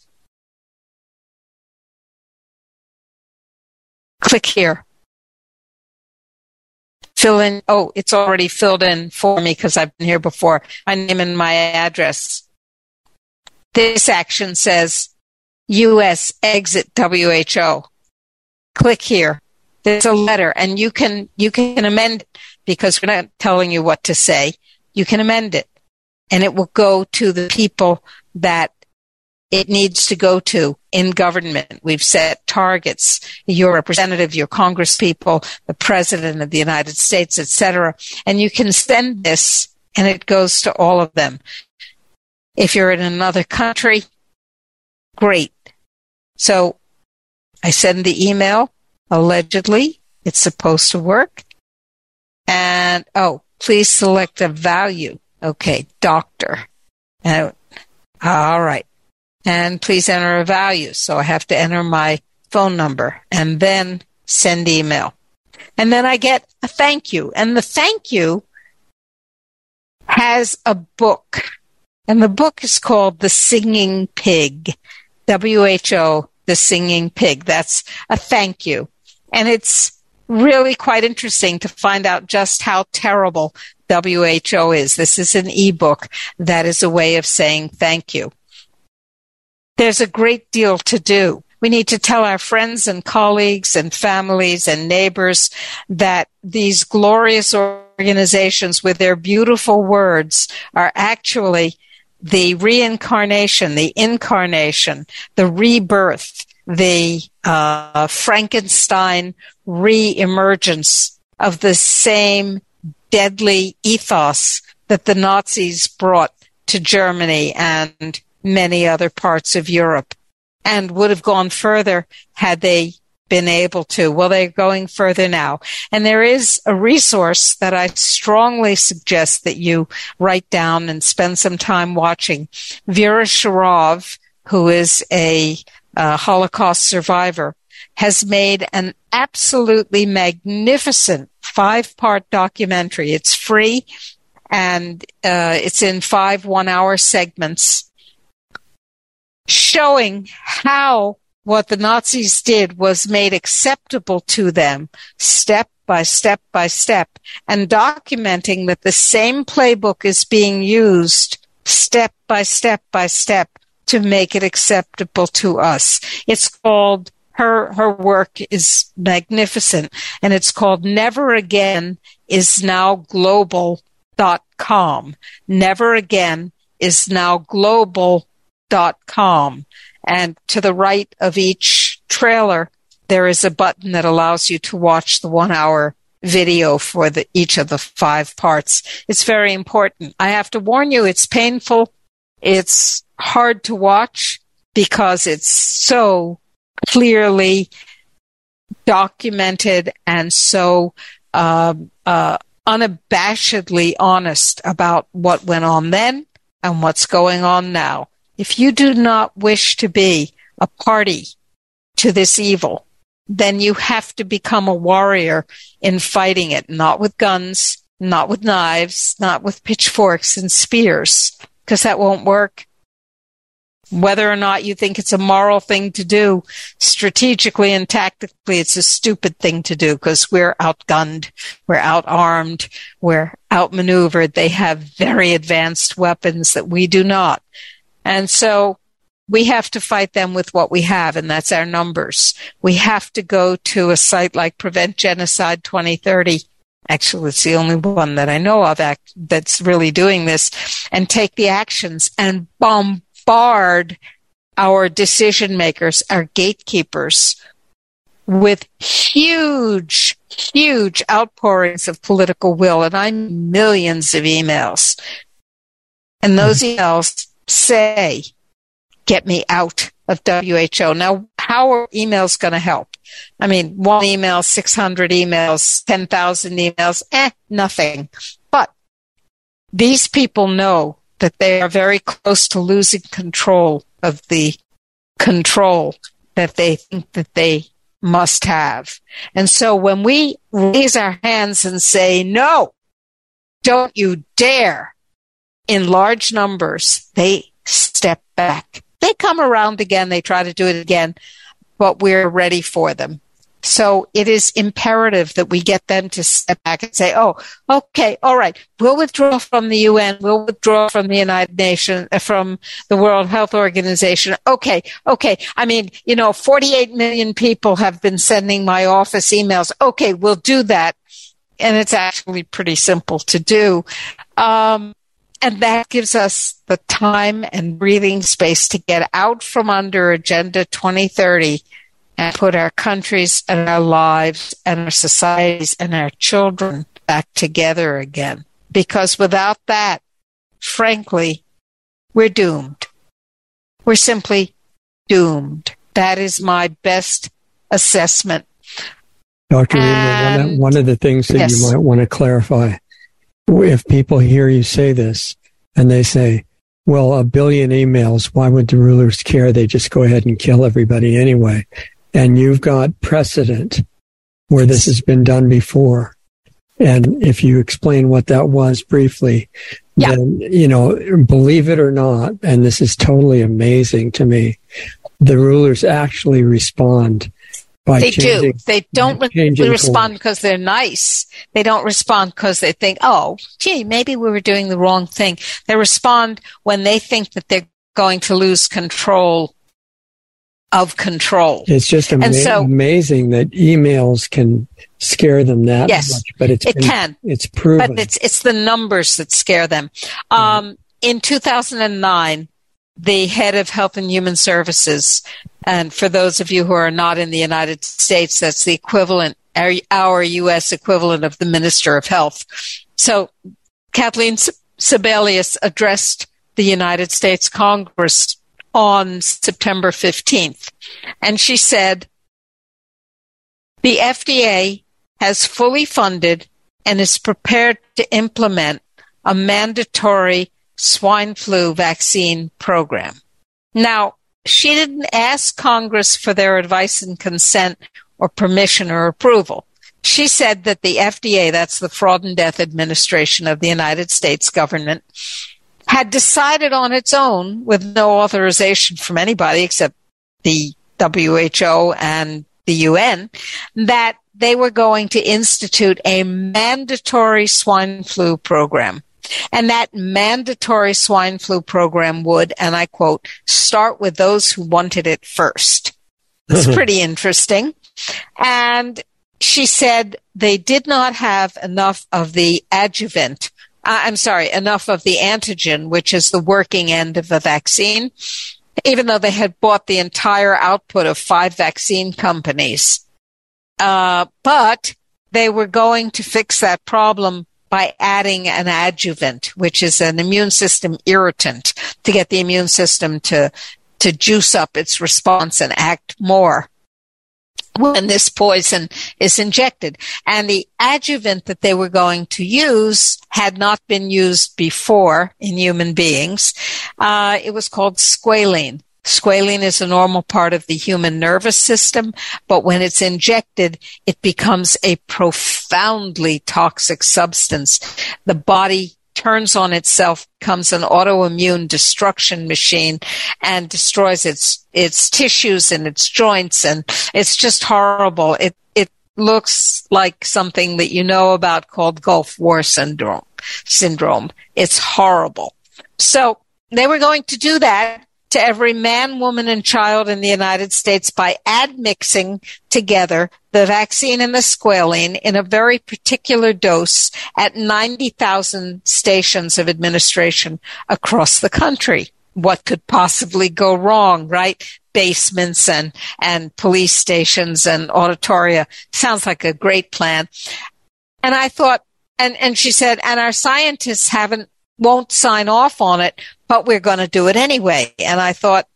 Click here. Fill in. Oh, it's already filled in for me because I've been here before. My name and my address. This action says U.S. exit WHO. Click here. There's a letter and you can, you can amend it because we're not telling you what to say. You can amend it and it will go to the people that it needs to go to in government. We've set targets. Your representative, your congresspeople, the president of the United States, etc. And you can send this and it goes to all of them. If you're in another country, great. So I send the email. Allegedly, it's supposed to work. And oh, please select a value. Okay, doctor. All right and please enter a value. So I have to enter my phone number and then send email. And then I get a thank you. And the thank you has a book. And the book is called The Singing Pig. WHO, The Singing Pig. That's a thank you. And it's really quite interesting to find out just how terrible WHO is. This is an ebook that is a way of saying thank you. There's a great deal to do. We need to tell our friends and colleagues and families and neighbors that these glorious organizations with their beautiful words are actually the reincarnation, the incarnation, the rebirth, the uh, Frankenstein re-emergence of the same deadly ethos that the Nazis brought to Germany and many other parts of Europe and would have gone further had they been able to. Well, they're going further now. And there is a resource that I strongly suggest that you write down and spend some time watching. Vera Sharav, who is a, a Holocaust survivor, has made an absolutely magnificent five part documentary. It's free and uh, it's in five one hour segments showing how what the Nazis did was made acceptable to them step by step by step and documenting that the same playbook is being used step by step by step to make it acceptable to us. It's called her her work is magnificent and it's called Never Again is now global.com. Never Again is now global.com. And to the right of each trailer, there is a button that allows you to watch the one hour video for the, each of the five parts. It's very important. I have to warn you, it's painful. It's hard to watch because it's so clearly documented and so uh, uh, unabashedly honest about what went on then and what's going on now. If you do not wish to be a party to this evil, then you have to become a warrior in fighting it, not with guns, not with knives, not with pitchforks and spears, because that won't work. Whether or not you think it's a moral thing to do strategically and tactically it's a stupid thing to do because we're outgunned we're outarmed we're outmaneuvered. They have very advanced weapons that we do not and so we have to fight them with what we have, and that's our numbers. We have to go to a site like Prevent Genocide 2030. Actually, it's the only one that I know of that's really doing this and take the actions and bombard our decision makers, our gatekeepers with huge, huge outpourings of political will. And I'm millions of emails. And those mm-hmm. emails say, get me out of WHO. Now, how are emails going to help? I mean, one email, 600 emails, 10,000 emails, eh, nothing. But these people know that they are very close to losing control of the control that they think that they must have. And so when we raise our hands and say, no, don't you dare in large numbers, they step back. They come around again. They try to do it again, but we're ready for them. So it is imperative that we get them to step back and say, oh, okay, all right, we'll withdraw from the UN, we'll withdraw from the United Nations, uh, from the World Health Organization. Okay, okay. I mean, you know, 48 million people have been sending my office emails. Okay, we'll do that. And it's actually pretty simple to do. Um, and that gives us the time and breathing space to get out from under Agenda 2030 and put our countries and our lives and our societies and our children back together again. Because without that, frankly, we're doomed. We're simply doomed. That is my best assessment. Dr. And, one, of, one of the things that yes. you might want to clarify if people hear you say this and they say, well, a billion emails, why would the rulers care? They just go ahead and kill everybody anyway and you've got precedent where this has been done before. And if you explain what that was briefly, yeah. then, you know, believe it or not, and this is totally amazing to me, the rulers actually respond they changing, do. They don't re- respond because they're nice. They don't respond because they think, oh, gee, maybe we were doing the wrong thing. They respond when they think that they're going to lose control of control. It's just ama- so, amazing that emails can scare them that yes, much, but it's it been, can. It's proven. But it's it's the numbers that scare them. Um, in 2009, the head of Health and Human Services, and for those of you who are not in the United States, that's the equivalent, our, U.S. equivalent of the Minister of Health. So Kathleen Sebelius addressed the United States Congress on September 15th. And she said, the FDA has fully funded and is prepared to implement a mandatory swine flu vaccine program. Now, she didn't ask Congress for their advice and consent or permission or approval. She said that the FDA, that's the Fraud and Death Administration of the United States government, had decided on its own with no authorization from anybody except the WHO and the UN that they were going to institute a mandatory swine flu program. And that mandatory swine flu program would, and I quote, start with those who wanted it first. It's pretty interesting. And she said they did not have enough of the adjuvant uh, I'm sorry, enough of the antigen, which is the working end of the vaccine, even though they had bought the entire output of five vaccine companies. Uh, but they were going to fix that problem by adding an adjuvant, which is an immune system irritant to get the immune system to, to juice up its response and act more when this poison is injected. And the adjuvant that they were going to use had not been used before in human beings. Uh, it was called squalene. Squalene is a normal part of the human nervous system, but when it's injected, it becomes a profoundly toxic substance. The body turns on itself, becomes an autoimmune destruction machine and destroys its, its tissues and its joints. And it's just horrible. It, it looks like something that you know about called Gulf War syndrome, syndrome. It's horrible. So they were going to do that to every man, woman, and child in the United States by admixing together the vaccine and the squalene in a very particular dose at 90,000 stations of administration across the country. What could possibly go wrong, right? Basements and, and police stations and auditoria. Sounds like a great plan. And I thought, and, and she said, and our scientists haven't won't sign off on it, but we're going to do it anyway. And I thought,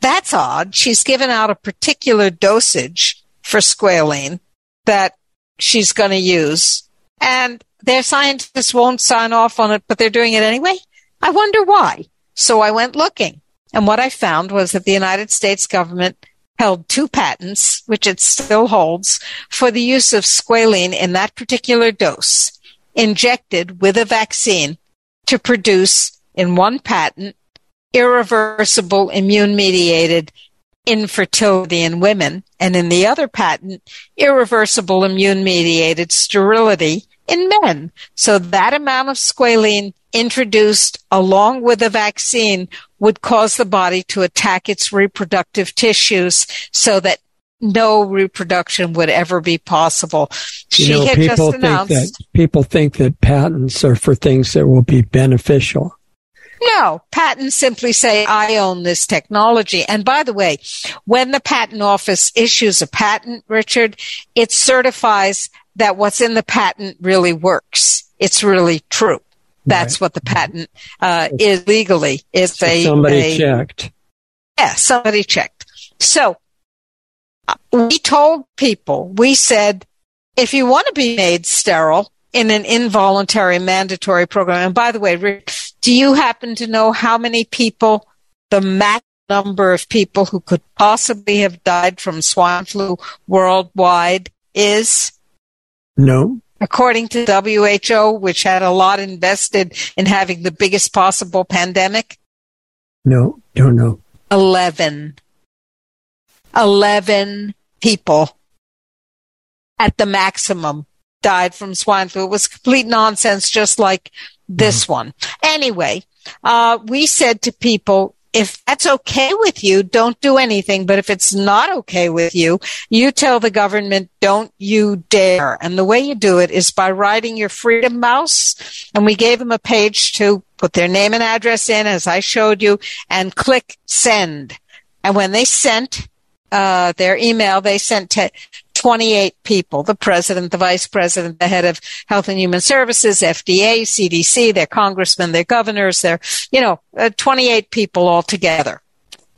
that's odd. She's given out a particular dosage for squalene that she's going to use. And their scientists won't sign off on it, but they're doing it anyway. I wonder why. So I went looking. And what I found was that the United States government held two patents, which it still holds, for the use of squalene in that particular dose, injected with a vaccine to produce in one patent irreversible immune mediated infertility in women, and in the other patent, irreversible immune mediated sterility in men. So that amount of squalene introduced along with the vaccine would cause the body to attack its reproductive tissues so that no reproduction would ever be possible. She you know, had people just announced. Think that, people think that patents are for things that will be beneficial. No, patents simply say, I own this technology. And by the way, when the patent office issues a patent, Richard, it certifies that what's in the patent really works. It's really true. That's right. what the patent uh, is legally. If so somebody a, checked. Yeah, somebody checked. So Uh, we told people, we said, if you want to be made sterile in an involuntary mandatory program, and by the way, do you happen to know how many people the max number of people who could possibly have died from swine flu worldwide is? No. According to WHO, which had a lot invested in having the biggest possible pandemic? No, don't know. 11. 11 people at the maximum died from swine flu. It was complete nonsense, just like this mm-hmm. one. Anyway, uh, we said to people, if that's okay with you, don't do anything. But if it's not okay with you, you tell the government, don't you dare. And the way you do it is by writing your freedom mouse. And we gave them a page to put their name and address in, as I showed you, and click send. And when they sent uh, their email, they sent to 28 people the president, the vice president, the head of health and human services, FDA, CDC, their congressmen, their governors, their, you know, uh, 28 people altogether.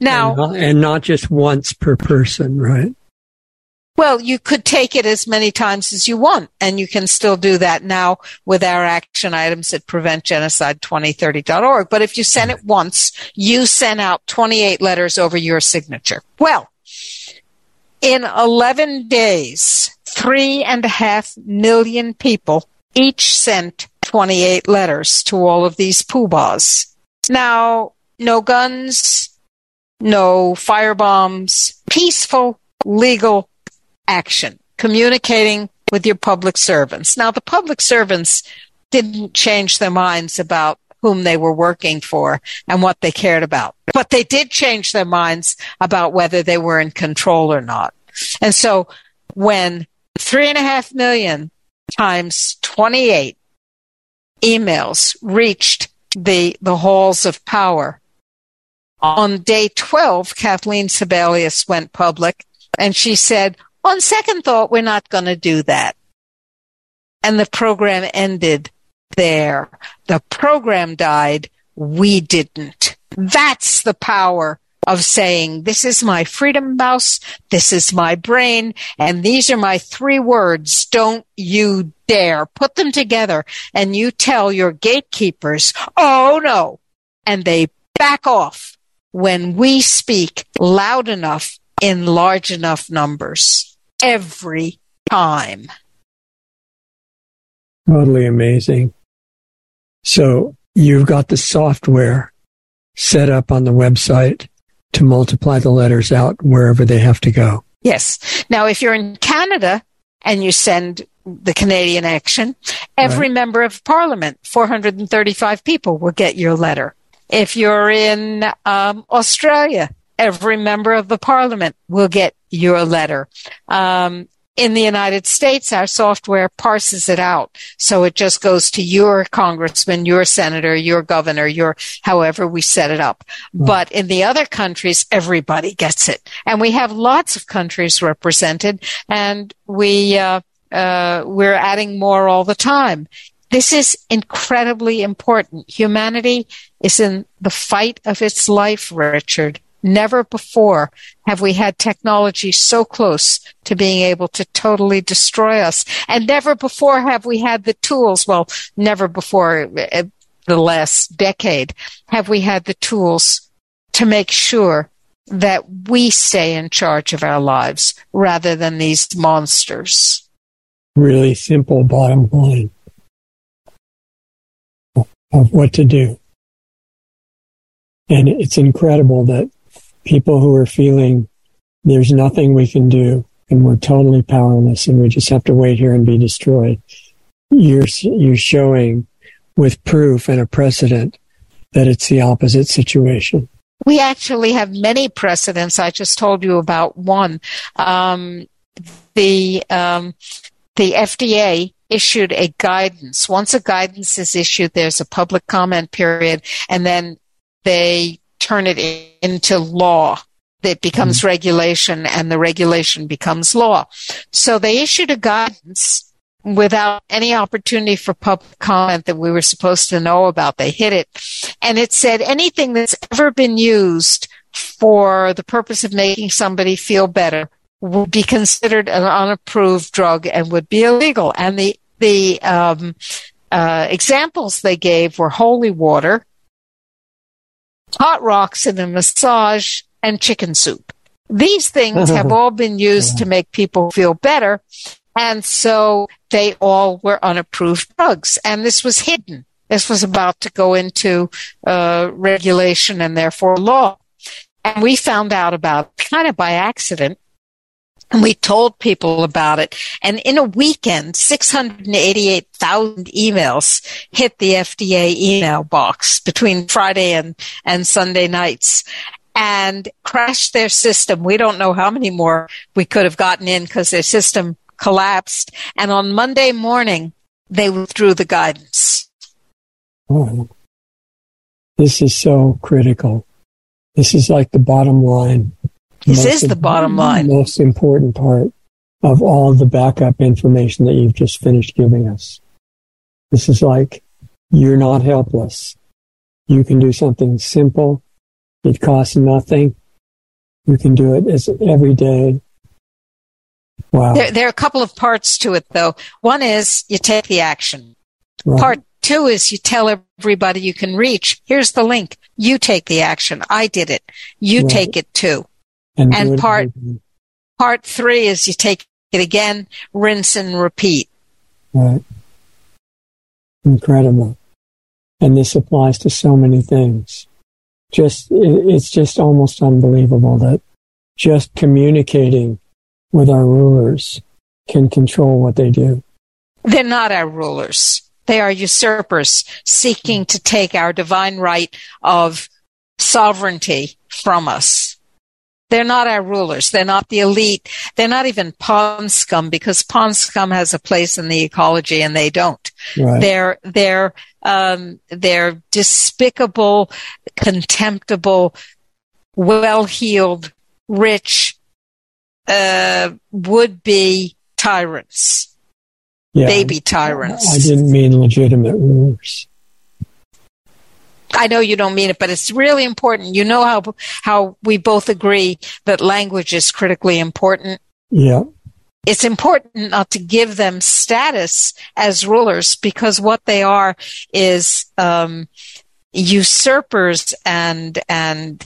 Now, and not, and not just once per person, right? Well, you could take it as many times as you want, and you can still do that now with our action items at preventgenocide2030.org. But if you send it once, you send out 28 letters over your signature. Well, in 11 days, three and a half million people each sent 28 letters to all of these poobahs. Now, no guns, no firebombs, peaceful legal action, communicating with your public servants. Now, the public servants didn't change their minds about whom they were working for and what they cared about. But they did change their minds about whether they were in control or not. And so when three and a half million times 28 emails reached the, the halls of power, on day 12, Kathleen Sebelius went public and she said, on second thought, we're not going to do that. And the program ended there. The program died. We didn't. That's the power of saying, this is my freedom mouse. This is my brain. And these are my three words. Don't you dare put them together and you tell your gatekeepers, oh no. And they back off when we speak loud enough in large enough numbers every time. Totally amazing. So you've got the software set up on the website to multiply the letters out wherever they have to go. Yes. Now, if you're in Canada and you send the Canadian action, every right. member of parliament, 435 people, will get your letter. If you're in um, Australia, every member of the parliament will get your letter. Um, in the United States, our software parses it out. So it just goes to your congressman, your senator, your governor, your however we set it up. Mm. But in the other countries, everybody gets it. And we have lots of countries represented and we, uh, uh, we're adding more all the time. This is incredibly important. Humanity is in the fight of its life, Richard. Never before have we had technology so close to being able to totally destroy us. And never before have we had the tools. Well, never before uh, the last decade have we had the tools to make sure that we stay in charge of our lives rather than these monsters. Really simple bottom line of what to do. And it's incredible that people who are feeling there's nothing we can do and we're totally powerless and we just have to wait here and be destroyed. You're, you're showing with proof and a precedent that it's the opposite situation. We actually have many precedents. I just told you about one. Um, the um, the FDA issued a guidance. Once a guidance is issued, there's a public comment period, and then they turn it into law. It becomes mm-hmm. regulation and the regulation becomes law. So they issued a guidance without any opportunity for public comment that we were supposed to know about. They hit it. And it said anything that's ever been used for the purpose of making somebody feel better would be considered an unapproved drug and would be illegal. And the, the, um, uh, examples they gave were holy water, hot rocks in a massage, and chicken soup. These things have all been used to make people feel better. And so they all were unapproved drugs. And this was hidden. This was about to go into uh, regulation and therefore law. And we found out about kind of by accident. And we told people about it. And in a weekend, 688,000 emails hit the FDA email box between Friday and, and Sunday nights and crashed their system. We don't know how many more we could have gotten in because their system collapsed. And on Monday morning, they withdrew the guidance. Oh, this is so critical. This is like the bottom line. This is the bottom line. Most important part of all the backup information that you've just finished giving us. This is like, you're not helpless. You can do something simple. It costs nothing. You can do it as every day. Wow. There, there, are a couple of parts to it, though. One is you take the action. Right. Part two is you tell everybody you can reach. Here's the link. You take the action. I did it. You right. take it too. And, and part part three is you take it again, rinse and repeat. Right. Incredible. And this applies to so many things. Just it's just almost unbelievable that just communicating with our rulers can control what they do. They're not our rulers. They are usurpers seeking to take our divine right of sovereignty from us. They're not our rulers. They're not the elite. They're not even pond scum because pond scum has a place in the ecology and they don't. Right. They're, they're, um, they're despicable, contemptible, well-heeled, rich, uh, would be tyrants, yeah, baby tyrants. I didn't mean legitimate rulers. I know you don't mean it, but it's really important. You know how how we both agree that language is critically important. Yeah. It's important not to give them status as rulers because what they are is um, usurpers and and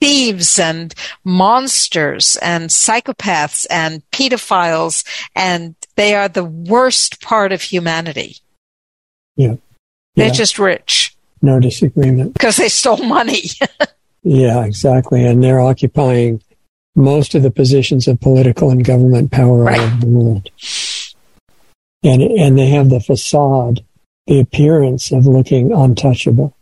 thieves and monsters and psychopaths and pedophiles, and they are the worst part of humanity. Yeah. They're just rich. No disagreement. Because they stole money. yeah, exactly. And they're occupying most of the positions of political and government power right. around the world. And, and they have the facade, the appearance of looking untouchable.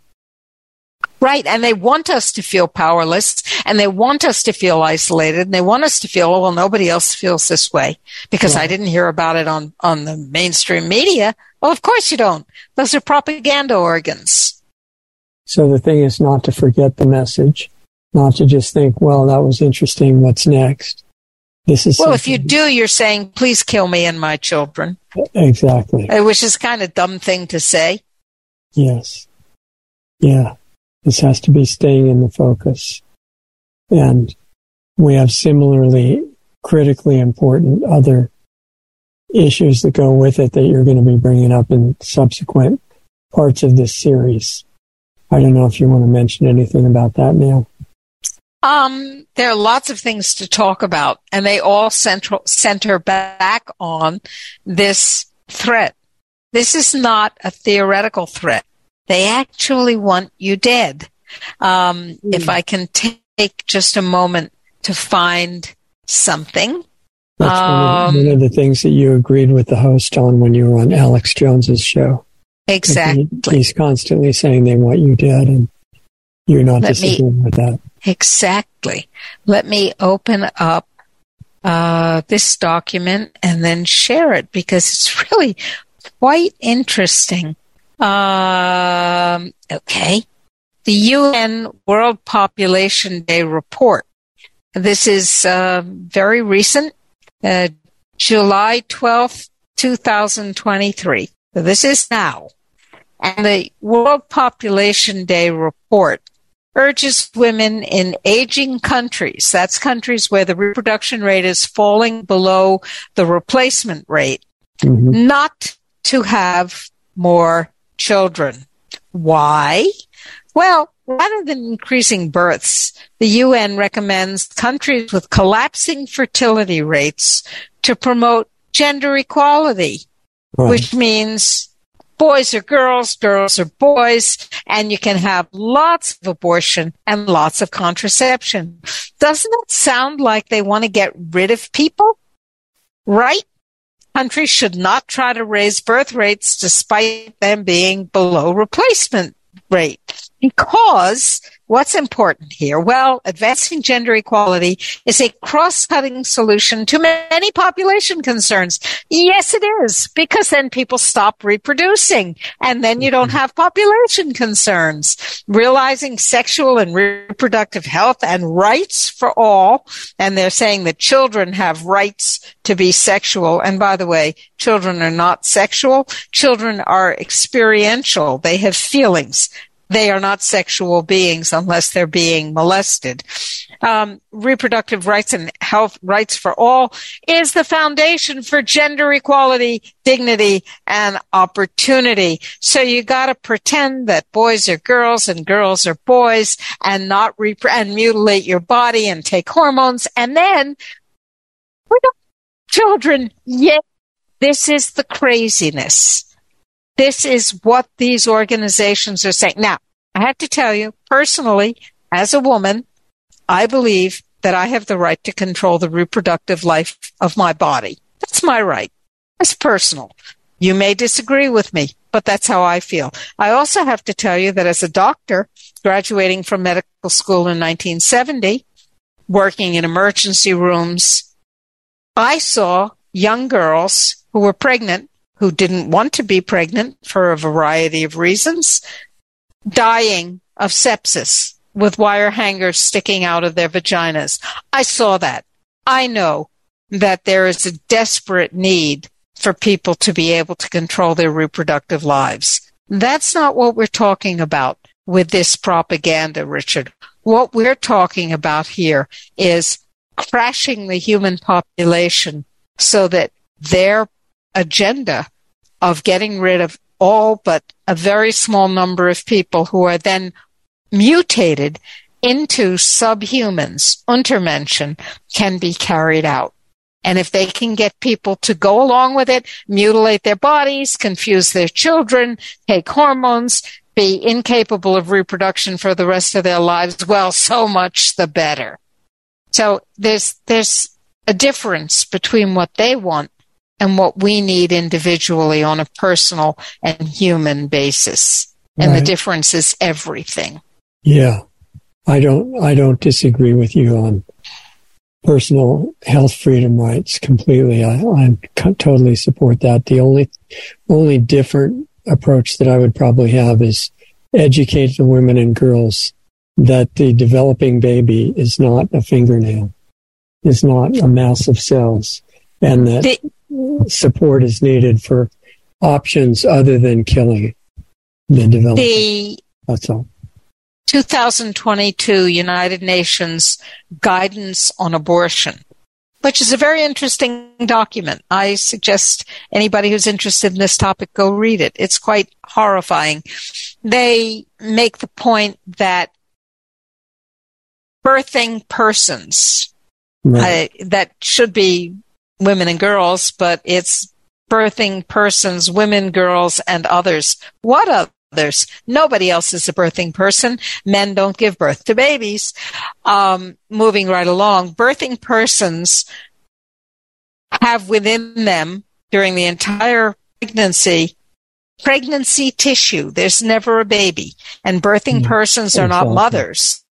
Right. And they want us to feel powerless and they want us to feel isolated and they want us to feel, oh, well, nobody else feels this way because I didn't hear about it on, on the mainstream media. Well, of course you don't. Those are propaganda organs. So the thing is not to forget the message, not to just think, well, that was interesting. What's next? This is well, if you do, you're saying, please kill me and my children. Exactly. Uh, which is kind of dumb thing to say. Yes. Yeah. This has to be staying in the focus. And we have similarly critically important other issues that go with it that you're going to be bringing up in subsequent parts of this series. I don't know if you want to mention anything about that now. Um, there are lots of things to talk about, and they all central, center back on this threat. This is not a theoretical threat. They actually want you dead. Um, mm. If I can take just a moment to find something. That's um, one, of, the things that you agreed with the host on when you were on Alex Jones's show. Exactly. He's constantly saying they want you dead, and you're not Let disagreeing me, with that. Exactly. Let me open up uh, this document and then share it because it's really quite interesting. Um, okay. The UN World Population Day report. This is uh, very recent, uh, July 12th, 2023. This is now. And the World Population Day report urges women in aging countries, that's countries where the reproduction rate is falling below the replacement rate, mm-hmm. not to have more children. Why? Well, rather than increasing births, the UN recommends countries with collapsing fertility rates to promote gender equality, right. which means boys are girls, girls are boys, and you can have lots of abortion and lots of contraception. Doesn't it sound like they want to get rid of people? Right? Countries should not try to raise birth rates despite them being below replacement rate because What's important here? Well, advancing gender equality is a cross-cutting solution to many population concerns. Yes, it is, because then people stop reproducing and then you don't mm-hmm. have population concerns. Realizing sexual and reproductive health and rights for all. And they're saying that children have rights to be sexual. And by the way, children are not sexual. Children are experiential. They have feelings they are not sexual beings unless they're being molested. Um, reproductive rights and health rights for all is the foundation for gender equality, dignity, and opportunity. So you got to pretend that boys are girls and girls are boys, and not rep- and mutilate your body and take hormones, and then we don't children. Yet this is the craziness. This is what these organizations are saying. Now, I have to tell you personally, as a woman, I believe that I have the right to control the reproductive life of my body. That's my right. It's personal. You may disagree with me, but that's how I feel. I also have to tell you that as a doctor, graduating from medical school in 1970, working in emergency rooms, I saw young girls who were pregnant who didn't want to be pregnant for a variety of reasons, dying of sepsis with wire hangers sticking out of their vaginas. I saw that. I know that there is a desperate need for people to be able to control their reproductive lives. That's not what we're talking about with this propaganda, Richard. What we're talking about here is crashing the human population so that their agenda of getting rid of all but a very small number of people who are then mutated into subhumans, Untermenschen, can be carried out. And if they can get people to go along with it, mutilate their bodies, confuse their children, take hormones, be incapable of reproduction for the rest of their lives, well, so much the better. So there's, there's a difference between what they want and what we need individually on a personal and human basis. And right. the difference is everything. Yeah. I don't, I don't disagree with you on personal health freedom rights completely. I, I totally support that. The only, only different approach that I would probably have is educate the women and girls that the developing baby is not a fingernail, is not a mass of cells, and that the, support is needed for options other than killing the development. The That's all. 2022 United Nations Guidance on Abortion, which is a very interesting document. I suggest anybody who's interested in this topic go read it. It's quite horrifying. They make the point that birthing persons right. uh, that should be women and girls, but it's birthing persons, women, girls, and others. What others? Nobody else is a birthing person. Men don't give birth to babies. Um, moving right along, birthing persons have within them during the entire pregnancy pregnancy tissue. There's never a baby. And birthing mm-hmm. persons are not mothers.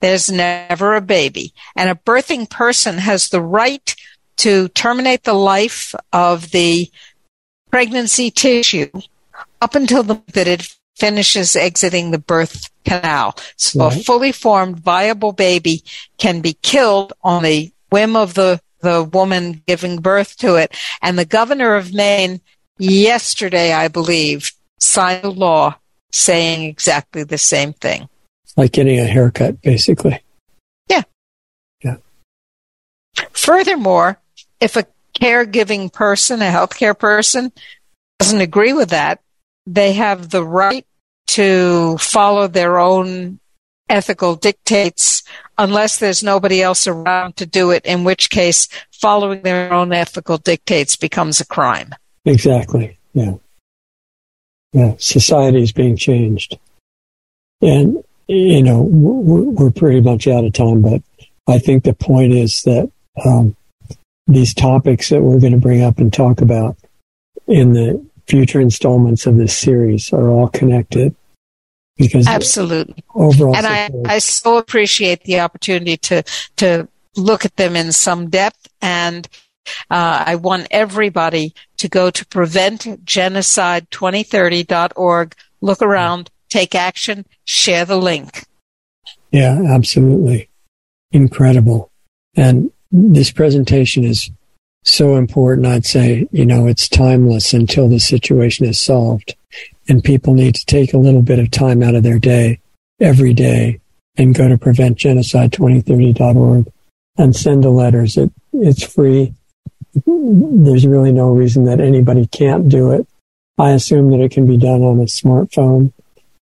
There's never a baby. And a birthing person has the right to terminate the life of the pregnancy tissue up until the, that it finishes exiting the birth canal. So right. a fully formed viable baby can be killed on the whim of the, the woman giving birth to it. And the governor of Maine yesterday, I believe, signed a law saying exactly the same thing. Like getting a haircut, basically. Yeah. Yeah. Furthermore, if a caregiving person, a healthcare person, doesn't agree with that, they have the right to follow their own ethical dictates unless there's nobody else around to do it, in which case following their own ethical dictates becomes a crime. Exactly. Yeah. Yeah. Society is being changed. And, you know, we're pretty much out of time, but I think the point is that um, these topics that we're going to bring up and talk about in the future installments of this series are all connected because absolutely overall and I, I so appreciate the opportunity to to look at them in some depth and uh, I want everybody to go to preventgenocide2030.org, look around, take action, share the link. Yeah, absolutely. Incredible. And this presentation is so important. I'd say, you know, it's timeless until the situation is solved. And people need to take a little bit of time out of their day every day and go to preventgenocide2030.org and send the letters. It, it's free. There's really no reason that anybody can't do it. I assume that it can be done on a smartphone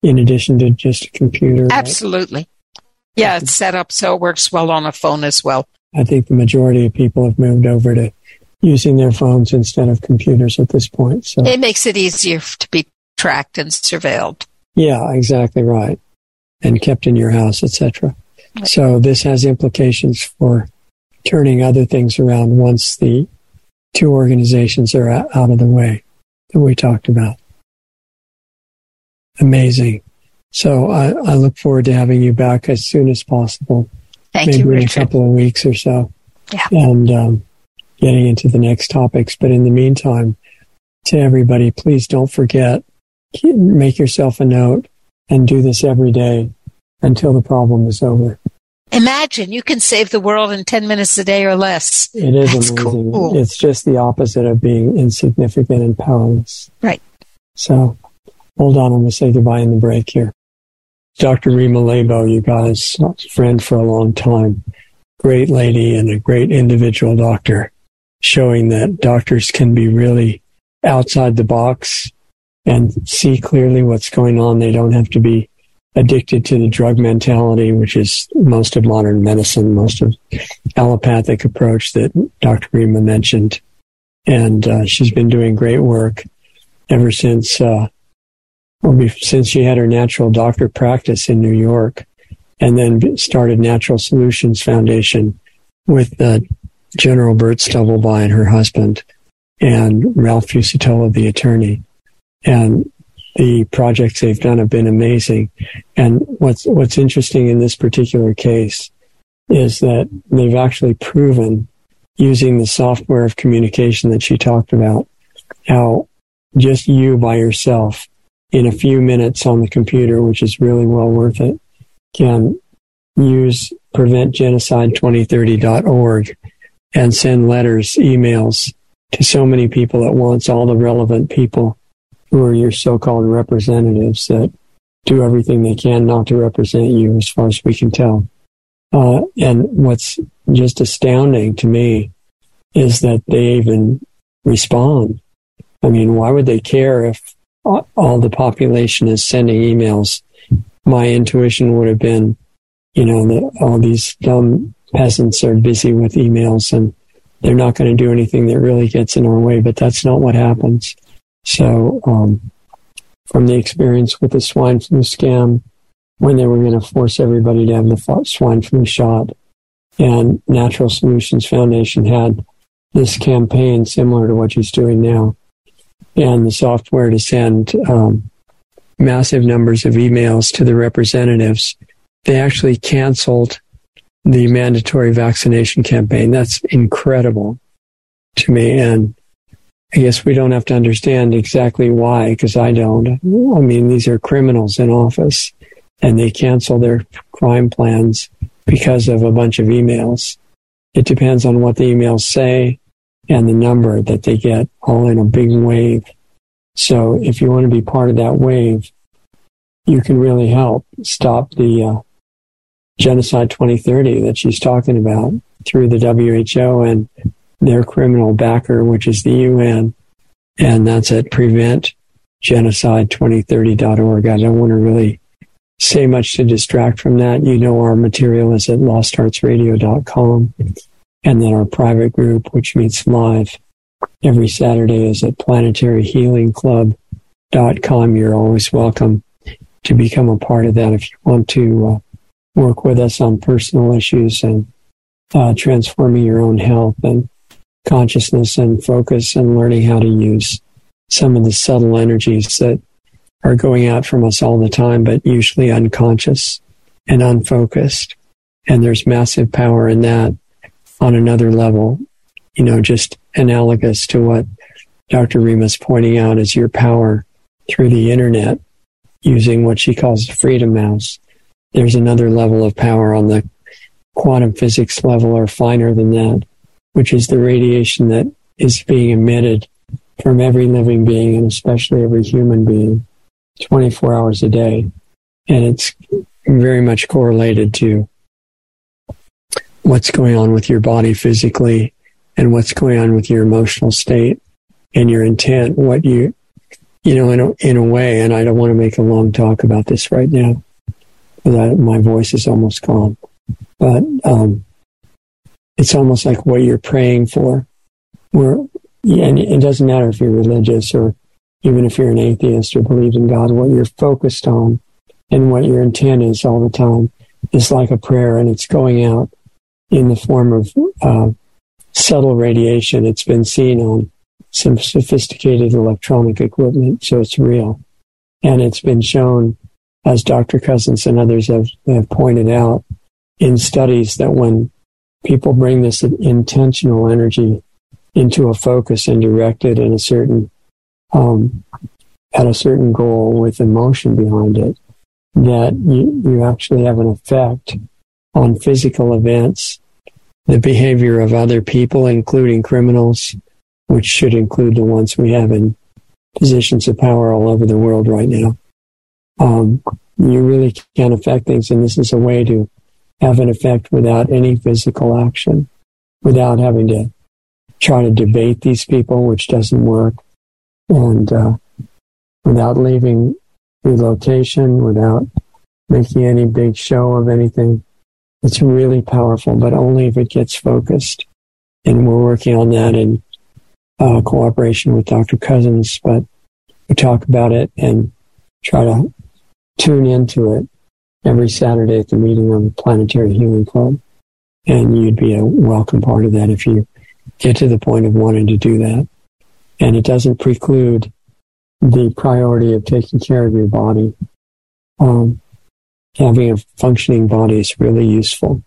in addition to just a computer. Absolutely. Right? Yeah, it's set up so it works well on a phone as well. I think the majority of people have moved over to using their phones instead of computers at this point. So it makes it easier to be tracked and surveilled. Yeah, exactly right. And kept in your house, etc. Right. So this has implications for turning other things around once the two organizations are out of the way that we talked about. Amazing. So I, I look forward to having you back as soon as possible. Thank maybe you, in a couple of weeks or so. Yeah. And um, getting into the next topics. But in the meantime, to everybody, please don't forget, make yourself a note and do this every day until the problem is over. Imagine you can save the world in 10 minutes a day or less. It is That's amazing. Cool. It's just the opposite of being insignificant and powerless. Right. So hold on. I'm going to say goodbye in the break here. Dr. Rima Laibow, you guys, friend for a long time, great lady and a great individual doctor, showing that doctors can be really outside the box and see clearly what's going on. They don't have to be addicted to the drug mentality, which is most of modern medicine, most of allopathic approach that Dr. Rima mentioned. And uh, she's been doing great work ever since uh, since she had her natural doctor practice in New York and then started Natural Solutions Foundation with uh, General Bert Stubblebine and her husband and Ralph Fucetola, the attorney. And the projects they've done have been amazing. And what's, what's interesting in this particular case is that they've actually proven using the software of communication that she talked about how just you by yourself in a few minutes on the computer, which is really well worth it, can use preventgenocide2030.org and send letters, emails to so many people at once, all the relevant people who are your so-called representatives that do everything they can not to represent you as far as we can tell. Uh, and what's just astounding to me is that they even respond. I mean, why would they care if all the population is sending emails, my intuition would have been, you know, that all these dumb peasants are busy with emails and they're not going to do anything that really gets in our way, but that's not what happens. So, um, from the experience with the swine flu scam, when they were going to force everybody to have the swine flu shot, and Natural Solutions Foundation had this campaign similar to what she's doing now and the software to send um, massive numbers of emails to the representatives, they actually canceled the mandatory vaccination campaign. That's incredible to me. And I guess we don't have to understand exactly why, because I don't. I mean, these are criminals in office and they cancel their crime plans because of a bunch of emails. It depends on what the emails say and the number that they get all in a big wave. So if you want to be part of that wave, you can really help stop the uh, genocide 2030 that she's talking about through the WHO and their criminal backer, which is the UN. And that's at preventgenocide2030.org. I don't want to really say much to distract from that. You know, our material is at lostartsradio.com and then our private group, which meets live every Saturday is at planetaryhealingclub.com. You're always welcome to become a part of that if you want to uh, work with us on personal issues and uh, transforming your own health and consciousness and focus and learning how to use some of the subtle energies that are going out from us all the time, but usually unconscious and unfocused. And there's massive power in that on another level, you know, just analogous to what Dr. Rima's pointing out is your power through the internet using what she calls the freedom mouse. There's another level of power on the quantum physics level or finer than that, which is the radiation that is being emitted from every living being and especially every human being 24 hours a day. And it's very much correlated to what's going on with your body physically and what's going on with your emotional state and your intent, what you, you know, in a, in a way, and I don't want to make a long talk about this right now because my voice is almost gone, but, um, it's almost like what you're praying for. Where, and it doesn't matter if you're religious or even if you're an atheist or believe in God, what you're focused on and what your intent is all the time is like a prayer and it's going out in the form of uh, subtle radiation. It's been seen on some sophisticated electronic equipment, so it's real. And it's been shown, as Dr. Cousins and others have, have pointed out, in studies that when people bring this intentional energy into a focus and direct it in a certain um, at a certain goal with emotion behind it, that you, you actually have an effect on physical events, the behavior of other people, including criminals, which should include the ones we have in positions of power all over the world right now. Um, you really can affect things, and this is a way to have an effect without any physical action, without having to try to debate these people, which doesn't work, and uh, without leaving the location, without making any big show of anything. It's really powerful, but only if it gets focused. And we're working on that in uh, cooperation with Dr. Cousins, but we talk about it and try to tune into it every Saturday at the meeting on the Planetary Healing Club. And you'd be a welcome part of that if you get to the point of wanting to do that. And it doesn't preclude the priority of taking care of your body. Um, having a functioning body is really useful.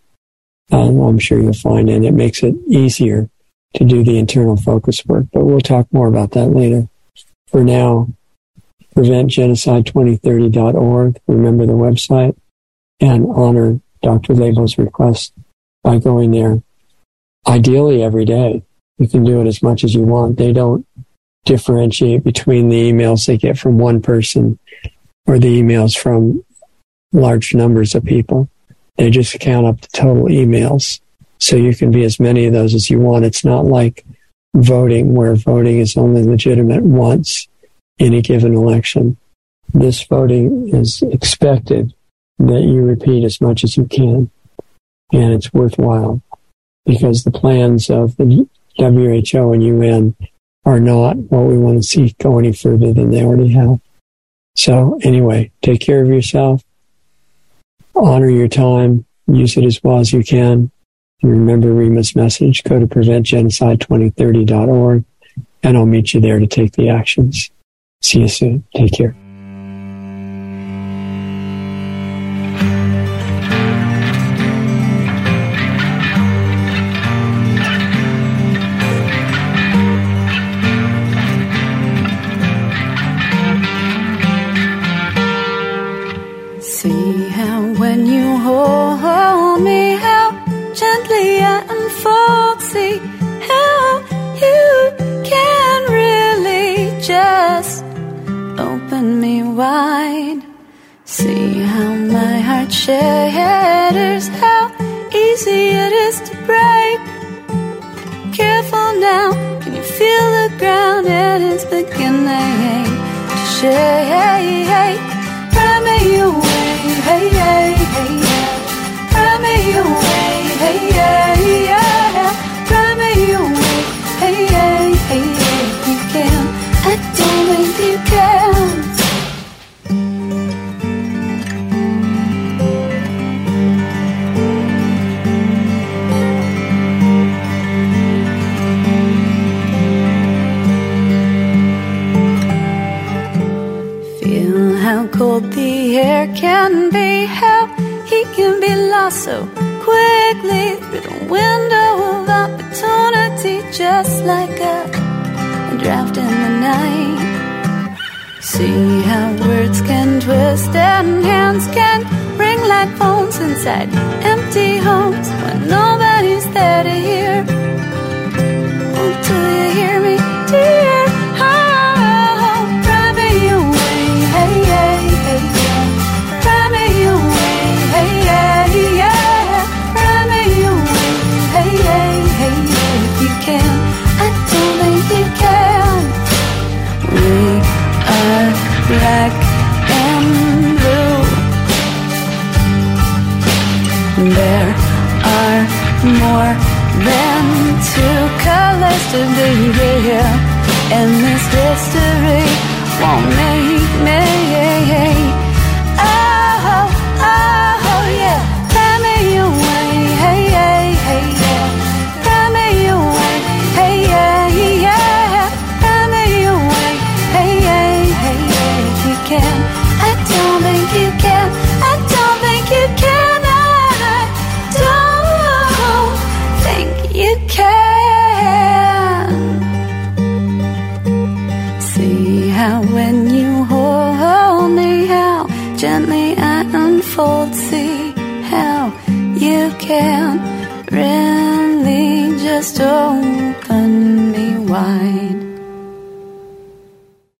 Um, I'm sure you'll find, and it makes it easier to do the internal focus work. But we'll talk more about that later. For now, preventgenocide2030.org. Remember the website and honor Dr. Laibow's request by going there. Ideally, every day. You can do it as much as you want. They don't differentiate between the emails they get from one person or the emails from large numbers of people. They just count up the total emails. So you can be as many of those as you want. It's not like voting where voting is only legitimate once in a given election. This voting is expected that you repeat as much as you can. And it's worthwhile because the plans of the WHO and UN are not what we want to see go any further than they already have. So anyway, take care of yourself, honor your time, use it as well as you can. Remember Rima's message, go to preventgenocide2030.org and I'll meet you there to take the actions. See you soon. Take care.